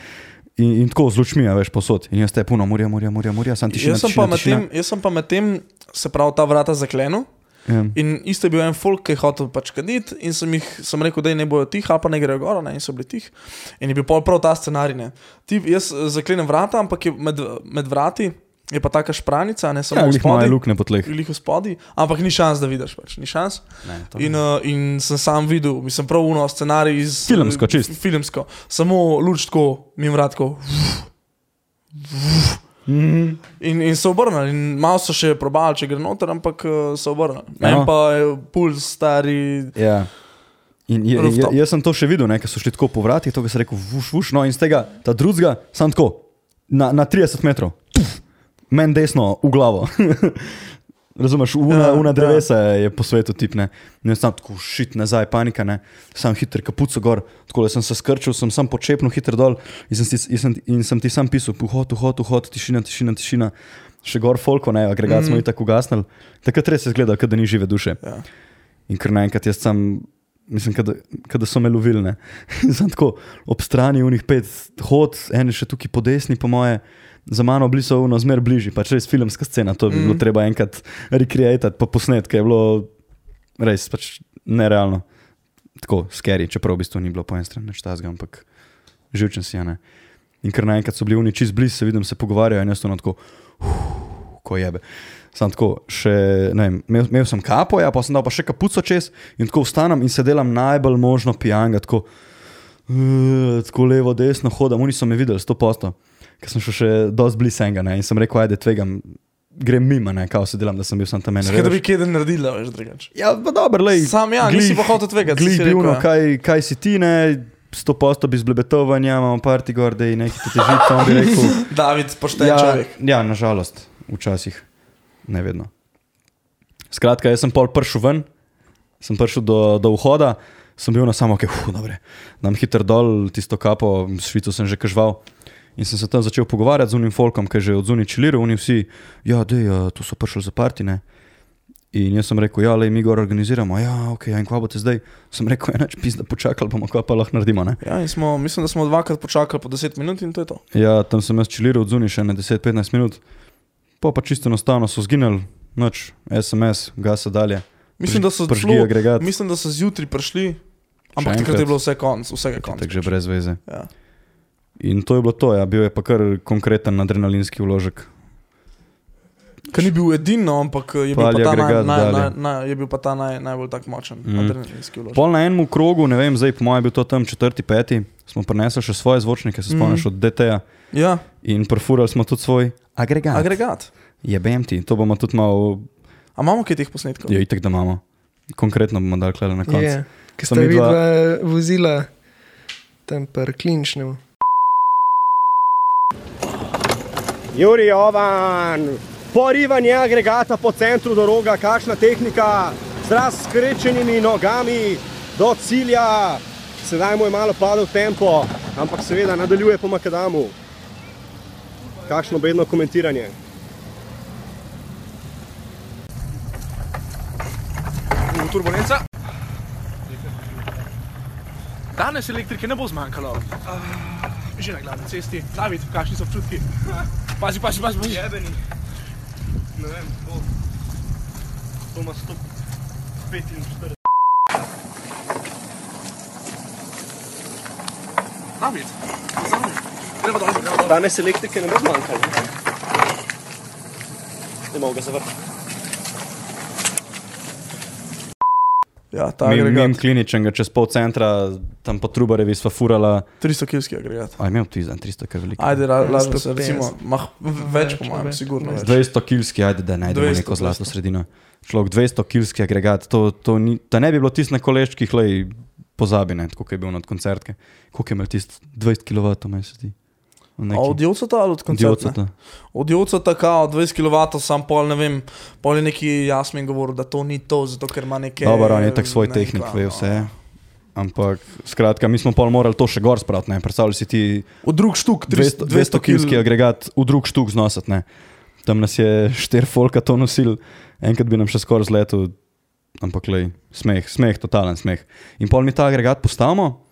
In, in tako z lučmi, veš, posod. In jaz te puno, morja, morja, morja, sam sem, pa med tišina. tem, jaz sem pa med tem, se pravi, ta vrata zaklenil. Ja. In isto je bil en folk, ki je hotel pač kaditi, in sem, jih, sem rekel, da ne bojo tih, ali pa ne grejo gor, ne, in so bili tih. In je bil prav ta scenarij. Ne. Ti, jaz eh, zaklenem vrata, ampak je med, med vrati je pa taka špranica, ne samo Ja, spodaj. lukne po tleh. Glih v spodaj, ampak ni šans, da vidiš. Pač, ni šans. Ne, In, uh, in sem sam videl, mislim, prav uno scenarij iz. Filmsko, čist. Filmsko, samo luč tako, mi vratko. Mhm. In, in se obrnili, in malo so še probali, če gre noter, ampak uh, se obrnili. Ja, En no. pa je puls stari. Ja. In je, je, jaz sem to še videl, ne, ker so šli tako po vratih, to, kar se reče, vuš, vuš, no in z tega, ta drugega, sam tako, na, na 30 metrov, puf, men desno, v glavo. Razumeš, una, Ja, una drevesa je po svetu tipne. In jaz sam tako šit nazaj, panika, ne. Sam hiter kapuco gor, tako da sem se skrčil, sem sam počepnil hiter dol in sem, ti, in sem, in sem ti sam pisal, vhod, vhod, vhod, tišina, tišina, tišina. Še gor folko, ne, agregat mm. smo jih tako ugasnili. Takrat res je izgledal, kot da ni žive duše. Ja. In ker naenkrat jaz sam, mislim, kada so me lovili, ne. Sem tako ob strani unih pet hod, en še tukaj po desni, po moje, za mano bili so uno zmer bližji, pač res filmska scena, to bi mm. bilo treba enkrat recreatati, pa posnet, ker je bilo res pač nerealno. Tako scary, čeprav v bistvu ni bilo po eni strani nič tazga, ampak živčen si, a ne. In ker naenkrat so bili oni čist blizu, se vidim, se pogovarjajo in jaz to na tako, uf, ko jebe. Sam tako, še, ne vem, imel, imel sem kapo, ja, pa sem dal pa še kapuco čez in tako vstanem in se delam najbolj možno pijanga, tako, uh, tako levo, desno hodam, oni so me videli, sto posto, ker sem šel še dosti blizu enega, ne, in sem rekel, ajde, tvegam, grem mimo, ne, kao se delam, da sem bil sam tam en. Skaj, da bi kaj naredila, veš, drugače. Ja, pa dobro, lej. Sam ja, nisi pa hotel tvegati, si rekel, bivno, ja. kaj, kaj si ti, ne, sto posto bi zblebetovanja, imamo parti gor, da je nekaj ti teži, tam bi rekel. David, pošten Ja, človek. ja, nažalost, včasih, ne vedno. Skratka, jaz sem pol prišel ven, sem prišel do, do vhoda, sem bil na samo, ki je, dobro, dam hiter dol, tisto kapo, švico sem že kažval. In sem se tam začel pogovarjati z unim folkom, ki je že od zunaj čiliral, oni vsi, ja, dej, uh, tu so prišli za partine. In jaz sem rekel, ja, le mi gor organiziramo, ja, ok, ja, in kva boste zdaj? Sem rekel, ja, neč pis, da počakali bomo, kva pa lahko naredimo, ne? Ja, smo, mislim, da smo dvakrat počakali po 10 minut in to je to. Ja, tam sem jaz čiliral od zunaj še ne 10-15 minut, pa pa čisto enostavno so zginili, noč, SMS, gasa dalje. Mislim, da so celo- agregat. Mislim, da so zjutraj prišli, Ampak takrat je bilo vse konc, vsega konc. Tako že brez veze. Ja. In to je bilo to, ja. bil je pa kar konkreten adrenalinski vložek. Ker ni bil edino, ampak je bil ta, naj, agregat naj, dalje. naj, naj, je bil pa ta naj, najbolj tak močen, Mm. mm. adrenalinski vložek. Pol na enem krogu, ne vem, zdaj po mojem je bil to tam četrti, peti, smo prinesli še svoje zvočnike, se spomniš Mhm. od DT-ja Ja, in perfurali smo tudi svoj agregat. agregat. Jebem ti, to bomo tudi malo, A imamo kaj teh posnetkov? je itek, da imamo. Konkretno bomo dali klele na koncu. Je, ki Sta sta midva- videla vozila tam par klinčnem. Juri Jovan, porivanje agregata po centru doroga, kakšna tehnika, z razkrečenimi nogami do cilja. Sedaj mu je malo padel tempo, ampak seveda nadaljuje po Makadamu. Kakšno bedno komentiranje. turbulenca. Danes elektrike ne bo zmanjkalo. Uh, že na glavni cesti, David, kakšni so občutki? Pazi, pazi, pazi, pazi. Jebeni. Ne vem, to, to ima 145. David, pozami. Gremo dol, gremo dol. Danes elektrike ne bo zmanjkalo. Ne mogu ga zavrti. Ja, ta Mi, agregat. kliničnega čez pol centra, tam po Trubarevi sva furala, 300 kilski agregat. aj imel ti za 300 kar veliko. Ajde, lažemo se, 150. recimo, mah, več po mojem, sigurno več. 200 kilski, ajde, da najdemo 200, neko zlato 200. sredino. Človek 200 kilski agregat, to, to ni, da ne bi bilo tisto na koleščkih, lej pozabi, ne, tako kot je bil od koncertke. Koliko je imel tisto 20 kW, meni se zdi. Od Jocota ali od koncerta? Od Jocota kao 20 kW, sam pol ne vem, pol je neki Jasmin govoril, da to ni to, zato ker ima neke... Dobro, on je tak svoj ne tehnik, ve no. vse. Ampak, skratka, mi smo pol morali to še gor spraviti, ne, predstavljaj si ti V drug štuk, 200, 300, 200 kilski agregat v drug štuk znositi, ne. Tam nas je štir folka to nosil, enkrat bi nam še skoraj zletel, ampak lej, smeh, smeh, totalen smeh. In pol mi ta agregat postavimo,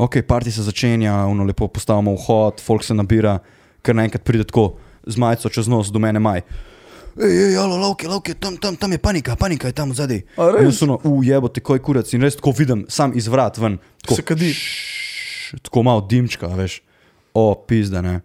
ok, parti se začenja, uno lepo postavimo vhod, folk se nabira, ker naenkrat pride tako z majico čez nos do mene maj. Ej, ej, alo, lauke, lauke, tam, tam, tam je panika, panika je tam zadaj. A res? Ono, ujebo te koj kurac in res tako vidim, sam iz vrat ven. Tako, Se kadi. šš, tako malo dimčka, veš, o, pizda, ne.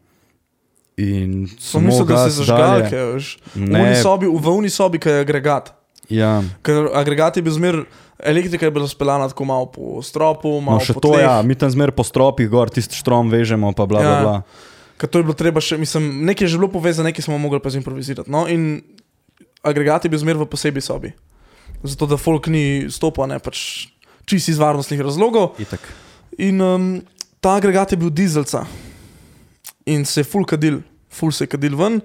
In Sem mislil, da se zažgalke, veš. V Ne. uni sobi, v uni sobi, ki je agregat. Ja, Ker agregat je bil zmer, elektrika je bila speljana tako malo po stropu, no malo še po to, tleh. ja, mi tam zmer po stropih gor, tisti štrom vežemo, pa bla, bla, Ja. bla. Ker to je bilo treba še, mislim, nekaj je že bilo povezano, nekaj smo mogli pa zimprovizirati. No, in agregat je bil zmer v posebej sobi. Zato, da folk ni stopil, ne pač čist iz varnostnih razlogov. Itak. In um, ta agregat je bil dizelca in se je full kadil, full se je kadil ven.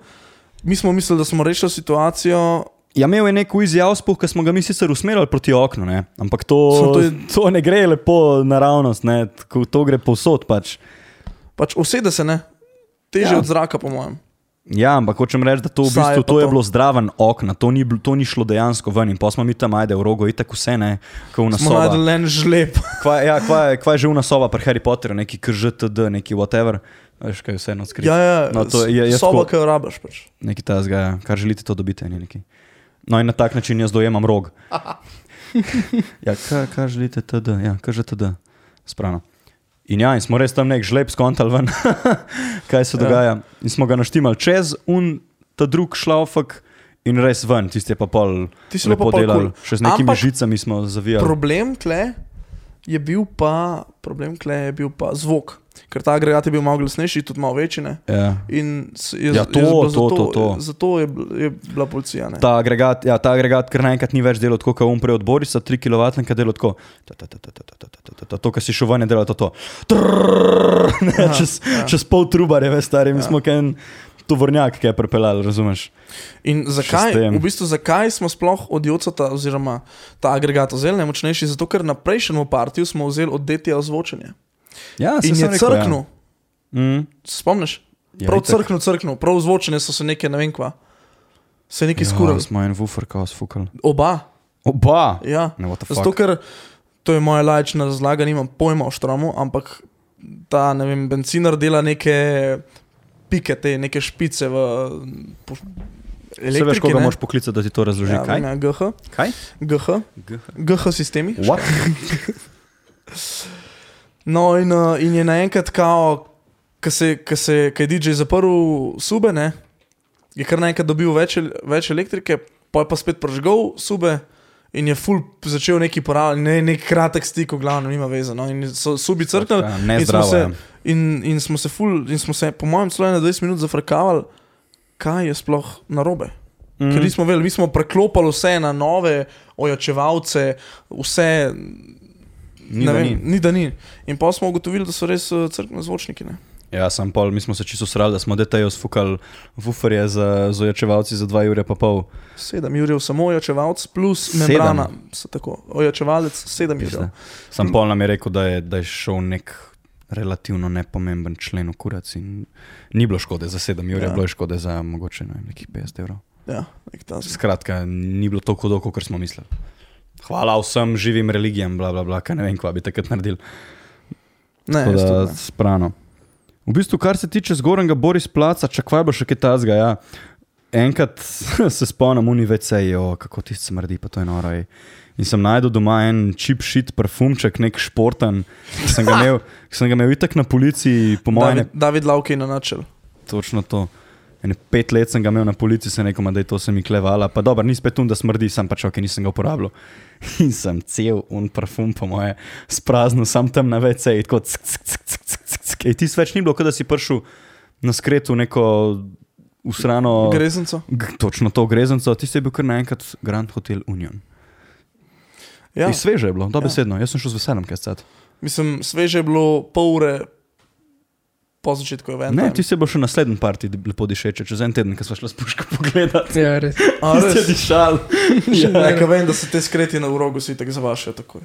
Mi smo mislili, da smo rešili situacijo, Ja, imel je neko izjav spuh, ki smo ga mi sicer usmerjali proti oknu, ne? ampak to, Samo to je- je... to ne gre lepo naravnost, ne? Tako, to gre povsod pač. pač usede se ne, teže Ja. od zraka, po mojem. Ja, ampak hočem reči, da to, v je bistvu, to je bilo zdraven okna, to ni, to ni šlo dejansko ven in pa smo mi tam ajde v rogu, itak vse ne, kot v Smo nasoba. najdel en žleb. Kva, ja, kva, je- kva je že una soba pri Harry Potterju, neki KŽTD, neki whatever, veš kaj je vseeno skrito. Ja, ja, No, to je- jaz soba, ki jo rabiš. Pač. Nekaj tazga, kar želite, to dobite. ni Neki. No in na tak način jaz dojemam rog. ja, kaj, kaj želite, TD, ja, kaj že TD, sprano. In ja, in smo res tam nek žleb skontali ven, kaj se Ja. dogaja. In smo ga naštimali čez un, ta drug šlaufek in res ven, tisti je pa pol Ti si lepo delal. kul. Še z nekimi Ampak žicami smo zavijali. Problem tle je bil pa, problem tle je bil pa zvok ker ta agregat je bil malo glasnejši, tudi malo večji. Ja. In je, ja, to, je to, zato, to, to. zato je, je bila policija. Ne? Ta agregat, ja, ta agregat ker naenkrat ni več delal tako, kot um prej od Borisa, 3 kW, ki dela tako. To, kar si šel ven, je delalo to. Trrr, ne, Aha, čez, ja. čez pol trubarja, veš, stari, mi ja. smo ken tovornjak, ki je prepeljal, razumeš? In zakaj, v bistvu, zakaj smo sploh od Jocota, oziroma ta agregat vzeli najmočnejši? Zato, ker na prejšnjem partiju smo vzeli od DTA ozvočenje. Ja, In je crknil, Ja. Mm, spomniš? Ja, prav crknil, crknil, prav zvočene so se neke, ne vem kva. Se je nekaj ja, skurali. smo en woofer kaos fukal. Oba. Oba! Ja. The Zato, ker to je moja lajčna razlaga, nimam pojma o štromu, ampak ta ne vem, benzinar dela neke pike, te neke špice v po, Se veš, elektriki. koga moraš poklicati, da ti to razloži. Ja, kaj? ja, GH, Kaj? GH, GH sistemi. What? No, in, uh, in je naenkrat, ko se, ko se, ko je DJ zaprl sube, ne, je kar naenkrat dobil več, več elektrike, pa je pa spet prežgal sube. In je ful začel neki porabljati, ne, nek kratek stik, v glavnem, nima veze. No? In so subi crknili. In smo se-. In, in smo se, ful, in smo se, po mojem, celo na 20 minut zafrkavali, kaj je sploh narobe. Mm. Mhm. Ker nismo vedeli, mi smo preklopili vse na nove ojačevalce, vse. Ni, ne da vem, ni. ni, da ni. In pa smo ugotovili, da so res uh, crkveni zvočniki. Ne? Ja, sam pol, mi smo se čisto srali, da smo DT-jo sfukali vuferje za z ojačevalci za 2 ure pa pol. Sedem jurjev, samo ojačevalc plus membrana. se Tako, ojačevalec sedem jurjev. Sam pol nam je rekel, da je, da je šel nek relativno nepomemben člen v kurac in ni bilo škode za 7 ur, Ja. bilo je škode za mogoče ne nekih 50 evrov. Ja, Skratka, ni bilo tako hudo, kot smo mislili. Hvala vsem živim religijam, bla, bla, bla, kaj ne vem, kva bi takrat naredili. ne, Tako da, ne. sprano. V bistvu, kar se tiče zgornjega Boris Placa, čakaj bo še kaj tazga. Ja. Enkrat se spomnim, univesejo, kako ti smrdi, pa to je noro. ej. In sem najdel doma en čip šit, parfumček, nek športen, ki sem ga imel, ki sem ga imel itak na policiji, po mojem, David, David Lauke na načel. točno to. Ene pet let sem ga imel na policiji, se nekom, da je to se mi klevala. Pa dobro, ni spet tu, da smrdi, sem pač ok, nisem ga uporabljal. In sem cel un parfum, po moje, spraznil, sam tam na in tako. Ej, Ti več ni bilo, kot da si prišel na skretu neko usrano. Grezenco. Točno to grezenco, ti si bil kar naenkrat Grand Hotel Union. Ja. Ja, sveže je bilo, Ja. dobesedno, jaz sem šel z veseljem, kaj stat. mislim, sveže je bilo pol ure po začetku eventa. Ne, ti si bil še naslednji parti lepo dišeče, čez en teden, ko smo šli s puško pogledat. Ja, res. A, res? dišal. Ja, ja, vem, da so te skreti na urogu, si tako zavašajo takoj.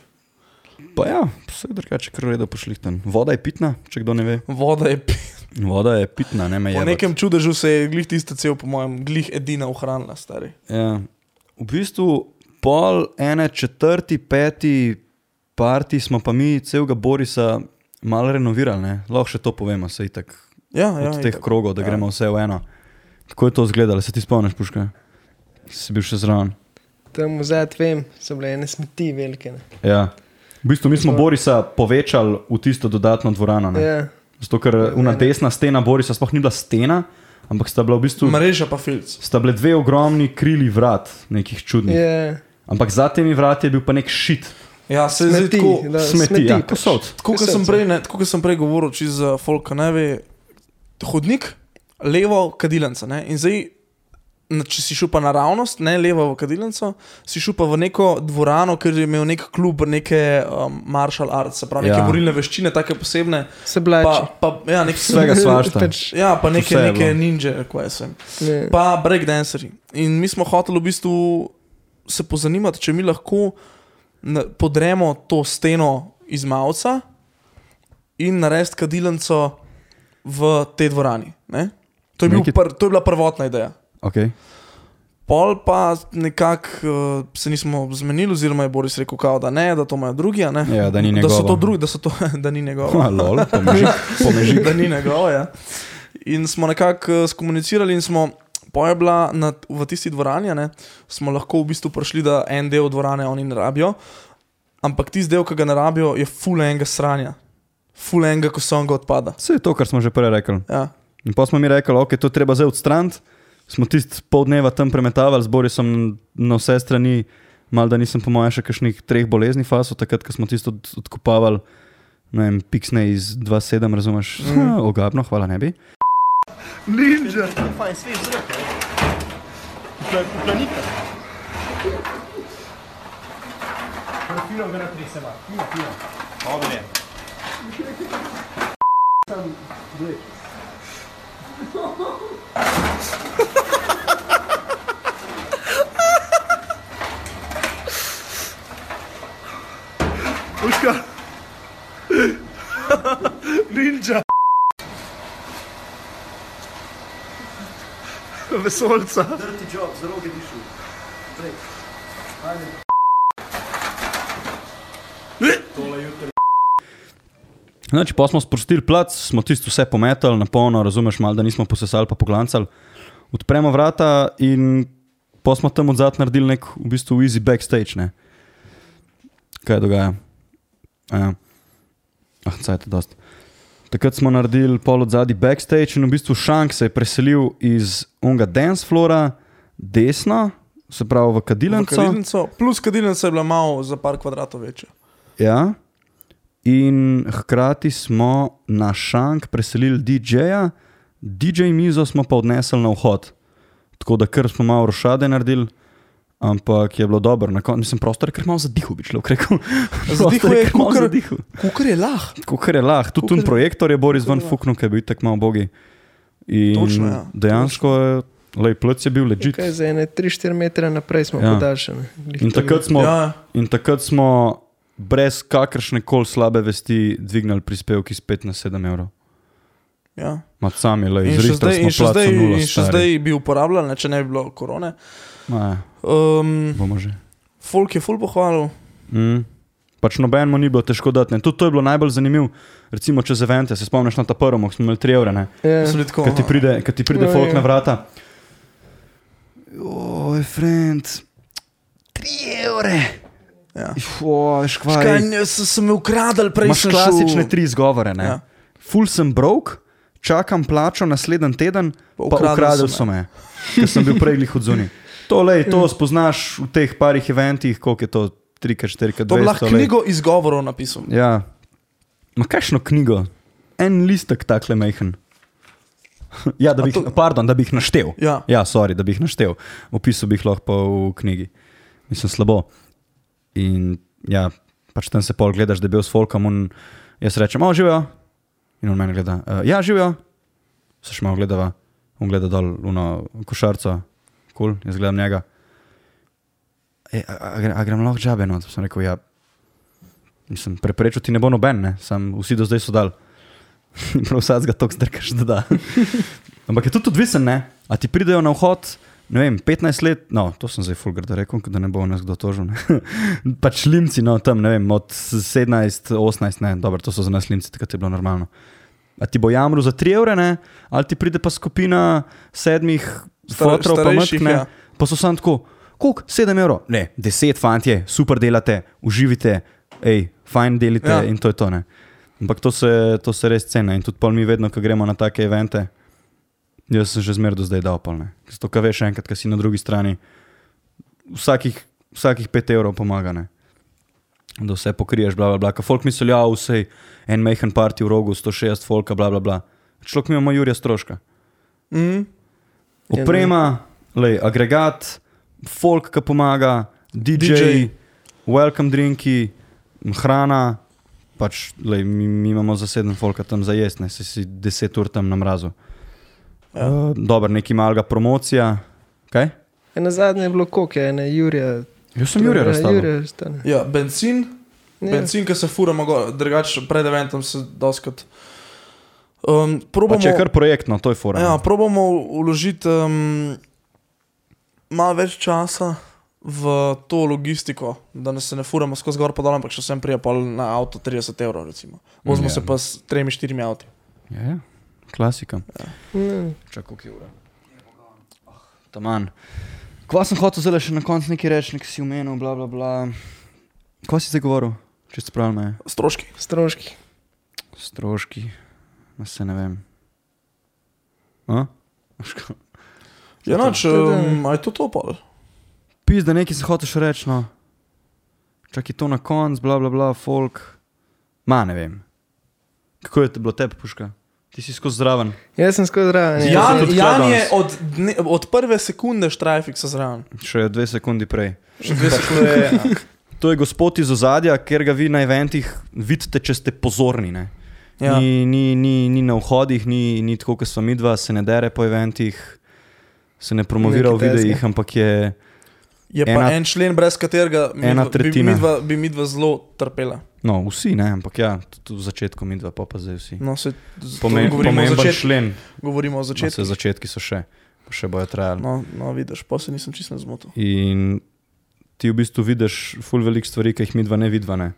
Pa ja, vse drugače, kar redo pošlihten. Voda je pitna, če kdo ne ve. Voda je pi. Voda je pitna, ne me je. Po nekem čudežu se je glih tista cel, po mojem, glih edina ohranila, stari. Ja. V bistvu pol ene četrti, peti parti smo pa mi celega Borisa malo renovirali, lahko še to povemo, se itak. Ja, Ja, ja, od teh itak. krogov, da Ja. ja. gremo vse v eno. Kako je to izgledalo, se ti spomniš, puška? Si bil še zraven. Tam vzad vem, so bile ene smeti velike. Ne. Ja. V bistvu mi smo Smo- Borisa povečali v tisto dodatno dvorano. ne. Ja, Zato, ker una desna stena Borisa sploh ni bila stena, ampak sta bila v bistvu Mreža pa filc. sta bile dve ogromni krili vrat, nekih čudnih. ja. Ampak za temi vrati je bil pa nek šit, Ja, se zdi smeti, tako. da, smeti, smeti ja, pač. posod. Tako kot sem, prej, ne, tako kot sem prej govoril, čez uh, Folka ne ve, hodnik, levo kadilnica. Ne? In zdaj, če si šel pa naravnost, ne levo v kadilnico, si šel pa v neko dvorano, ker je imel nek klub, neke um, martial arts, se pravi, neke Ja. borilne veščine, take posebne. Se blači. Pa, pa, ja, nek, Vsega svašta. pač, Ja, pa neke, neke bilo. ninja, kaj sem. ne. Pa breakdanceri. In mi smo hoteli v bistvu se pozanimati, če mi lahko podremo to steno iz Mavca in narediti kadilnico v tej dvorani. Ne? To je, bil pr, to je bila prvotna ideja. Okay. Pol pa nekako uh, se nismo zmenili, oziroma je Boris rekel, kao, da ne, da to imajo drugi. Ja, da ni da so njegovo. to drugi, da, so to, da ni njegovo. Ha, lol, pomeži, pomeži. da ni njegov. Ja. In smo nekako uh, skomunicirali, in smo, pa je bila na, v tisti dvorani, ne, smo lahko v bistvu prišli, da en del dvorane oni ne rabijo, ampak tisti del, ki ga ne rabijo, je full enega sranja, full enega, ko so ga odpada. Vse je to, kar smo že prej rekli. Ja. In pa smo mi rekli, ok, to treba zdaj odstraniti. Smo tisti pol dneva tam premetavali, z Borisom na vse strani, mal da nisem po mojem še kakšnih treh bolezni faso, takrat, ko smo tisto od, odkopavali, ne vem, piksne iz 2.7, razumeš? Mm. Ogabno, hvala ne bi. Ninja! Ten fajn svet zrak. Planika. Fino ga natreseva. Fino, fino. Dobro je. Sam, gledaj. Vesolca. Znači, pa smo sprostili plac, smo tisto vse pometali na polno, razumeš, malo da nismo posesali pa poglancali. Odpremo vrata in pa smo tam od zadaj naredili nek v bistvu easy backstage. Ne? Kaj dogaja? Ja. Ah, cajt, dost. Takrat smo naredili pol od zadaj backstage in v bistvu Šank se je preselil iz unga dance flora desno, se pravi v V kadilnico. kadilnico, plus kadilnica je bila malo za par kvadratov večja. Ja. In hkrati smo na šank preselili DJ-ja, DJ mizo smo pa odnesli na vhod. Tako da kar smo malo rošade naredili, ampak je bilo dobro. Na koncu sem prostor, ker malo zadihal, bi človek rekel. Zadihal je, malo kakor- zadihal. Kukar je lah. Kukar je lahko, tudi Kakor- tu projektor je Boris ven je fuknil, ker je bil tako malo bogi. In Točno, ja, dejansko je, lej, plec je bil ležit. Kaj za ene 3-4 metre naprej smo Ja. podaljšani. In takrat smo, Ja. in takrat smo brez kakršne koli slabe vesti dvignili prispevki spet na 7 evrov. Ja. Mat sami, le, In še zdaj, in še zdaj, nula, in še zdaj bi uporabljali, ne, če ne bi bilo korone. Ja, Um, bomo že. folk je full pohvalil. Mm. Pač nobenemu ni bilo težko dati. ne. Tudi to je bilo najbolj zanimivo. Recimo čez evente, se spomniš na ta prvo, ko smo imeli 3 evre, ne? Ja. Tako, Kad ti pride, kad ti pride Ja, folk ja. na vrata. Oj, friend, 3 evre. Ja. Oj, škvaj. Škaj, sem, sem me ukradel, prej Imaš klasične šel. tri izgovore. Ja. Ja. Ful sem brok, čakam plačo naslednji teden, Pa pa ukradli ukradel so so me, ker sem bil prej glih od zunaj. To, lej, to spoznaš v teh parih eventih, koliko je to 3-4-200. To bi lahko knjigo izgovorov napisal. Ja, ma kakšno knjigo? En listek takle majhen. Ja, da bi, jih, to- pardon, da bi jih naštel. Ja. Ja, sorry, da bi jih naštel. Opisal bi jih lahko v knjigi. Mislim, slabo. In ja, pač tam se pol gledaš, da je bil s folkom in jaz rečem, o, živijo. In on meni gleda, uh, ja, živijo. Se še malo gledava, on gleda dol, uno košarco, kul, cool, jaz gledam njega. E, a, a, a grem lahko džabe, no, sem rekel, ja. Mislim, preprečil ti ne bo noben, ne? sam vsi do zdaj so dal. Prav vsak ga tok zdrkaš, da da. Ampak je tudi odvisen, ne? A ti pridejo na vhod, ne vem, 15 let, no, to sem zdaj fulgar, da rekel, da ne bo nas kdo tožil. pač limci, no, tam, ne vem, od 17, 18, ne, dobro, to so za nas limci, takrat je bilo normalno. A ti bo jamru za 3 evre, ne? ali ti pride pa skupina sedmih Star- fotrov, pa ne? ja. Pa so sam tako, koliko? 7 evrov? Ne, 10 fantje, super delate, uživite, hej, fajn delite ja. In to je to. Ne? Ampak to se, to se res cena in tudi pol mi vedno, ko gremo na take evente, jaz sem že zmeraj do zdaj dal polne. Zato, kaj veš, enkrat, ki si na drugi strani, vsakih, vsakih 5 evrov pomaga. Ne? Da vse pokriješ, bla, bla, bla. Folk misli, ja, vse en majhen parti v rogu, 160 folka, bla, bla, bla. Človek mi ima Jurija stroška. Mm. Oprema, lej, agregat, folk, ki pomaga, DJ, DJ. Welcome drinki, hrana. Pač, lej, mi, mi imamo zaseden folk tam za jesti, ne se si 10 ur tam na mrazu. Ja. Uh, Dobro, neki malga promocija. Kaj? Ja, na zadnje je bilo koke, ene Jurija. Jaz sem Jurija razstavil. Jurija razstavil. Ja, benzin, Ja. benzin, ki se furamo, drugače pred eventom se doskrat. Um, probamo, Če je kar projektno, to je fora. ja, Ja, probamo vložiti um, malo več časa v to logistiko, da ne se ne furamo skozi gor pa dol, ampak še sem prijel pol na avto 30 evrov, recimo. Vozimo Ja. se pa s tremi, štirimi avti. ja, ja. klasika. Mm. Čakaj, koliko je ura? Taman. Kva sem hotel zdaj še na koncu nekaj reči, nekaj si umenil, bla bla bla. Kva si zdaj govoril? Če se pravi, Stroški. Stroški. stroški, se ne vem. A? Ja, noč, je- um, je to to pol? Pis, da nekaj si hotel še reči, no. Čakaj to na koncu, bla bla bla, folk. Ma ne vem. Kako je te bilo tebi, puška? Ti si skozi zraven. Jaz sem skozi zraven. ja. Jan, Jan tule je od, dne, od prve sekunde štrajfiksa zraven. Še dve sekundi prej. Še dve sekunde. To je gospod iz ozadja, ker ga vi na eventih vidite, če ste pozorni. Ne? Ja. Ni, ni, ni, ni na vhodih, ni, ni tako, kot smo mi dva, se ne dere po eventih, se ne promovira v videih, ampak je. Je pa Ena- en člen, brez katerega bi, tretjina. mi dva, bi mi dva zelo trpela. No, vsi ne, ampak ja, tudi v začetku mi dva, pa pa zdaj vsi. No, se, to govorimo, o pomemben začet, člen. govorimo o No, začetku. začetki so še, pa še bojo trajali. No. No, no, vidiš, pa se nisem čisto zmotil. In ti v bistvu vidiš ful velik stvari, ki jih mi dva ne vidva. Ne?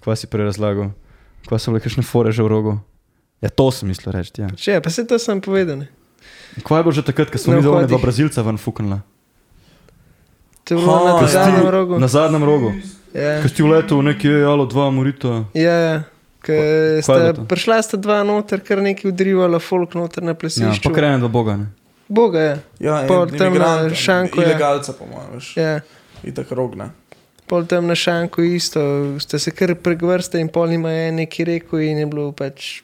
Kva si prej razlagal? Kva so bile kakšne fore že v rogu? Ja, to sem mislil reči. Ja. Če, pa se to sem povedal. ne. Kva je bilo že takrat, ko smo Na mi dva vhodih. dva brazilca ven fuknila? To je bilo Ha, na ja. zadnjem rogu. Na zadnjem rogu. Ja, Ko si v letu nekje, alo, dva morita. ja, ja. Kaj je sta bilo to? prišla sta dva noter, kar nekaj udrivala, folk noter na Ja, plesišču. pa krene do Boga. Ne? Boga je. Ja, Pol in tam na imigranta, je. Ilegalca, po mojem, veš. Ja. Itak rogne. Pol tam na šanku isto, ste se kar pregvrste in pol ima en neki rekel in je bilo pač.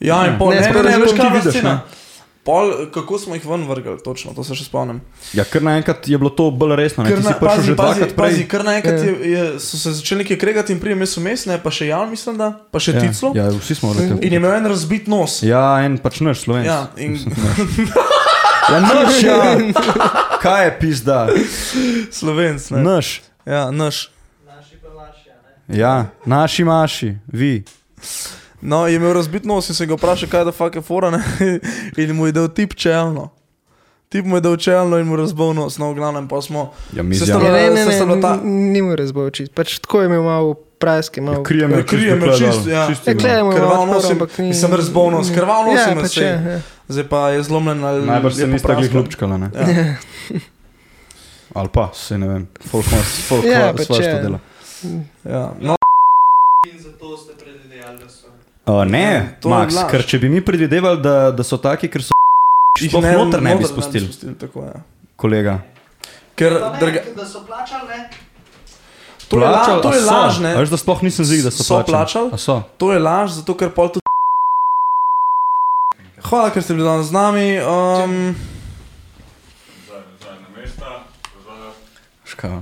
Ja, in pol Ne, ne, ne, ne, kaj je vidiš, scena. ne? Pol, kako smo jih ven vrgli, točno, to se še spomnim. Ja, ker naenkrat je bilo to bolj resno. Ne? Ker Ti si na, prišel pazi, že pazi, dvakrat prej. pazi, kar naenkrat Ja. je, je, so se začeli nekaj kregati in prijem jaz vmes, ne, pa še Jan, mislim, da, pa še ja, Ticlo. ja, vsi smo rekli. In je imel en razbit nos. Ja, en pač naš slovenc. Ja, in ja naš, ja. Kaj je pizda? slovenc, ne. Naš. Ja, naš. Ja, naši maši, vi. No, je imel razbit nos in se ga vprašal, kaj da fuck je fora, ne. In mu je dal tip čelno. Tip mu je dal čelno in mu razbil nos, no, v glavnem pa smo. Ja, mi sta- Ne, ne, bila ne, ta- ni mu razbočiti. Pač tako je imel malo praske, malo. Krije me, Ja, krije me čist, ja. Ja, gledamo, Krvav malo nos, odprl, je- ampak ni. mislim, razbol nos, krvav nos ja, pač je, ja. Zdaj pa je zlomljen ali Najbrž se nista glih lupčkala, ne? Ja. Ali pa, se ne vem. Folk, ima- folk Ja, ja, pač svoje je. to dela. Ja. No, Uh, ne, to je Max, ker če bi mi predvidevali, da, da so taki, ker so sploh noter ne bi noter spustili, tako, ja. kolega. Ker druga, Da so plačali, ne? to je, la, to je so? laž, ne? Veš, da sploh nisem zig, da so, So plačali? A so. To je laž, zato ker pol tudi. Hvala, ker ste bili danes z nami. Um, Zadnja kā.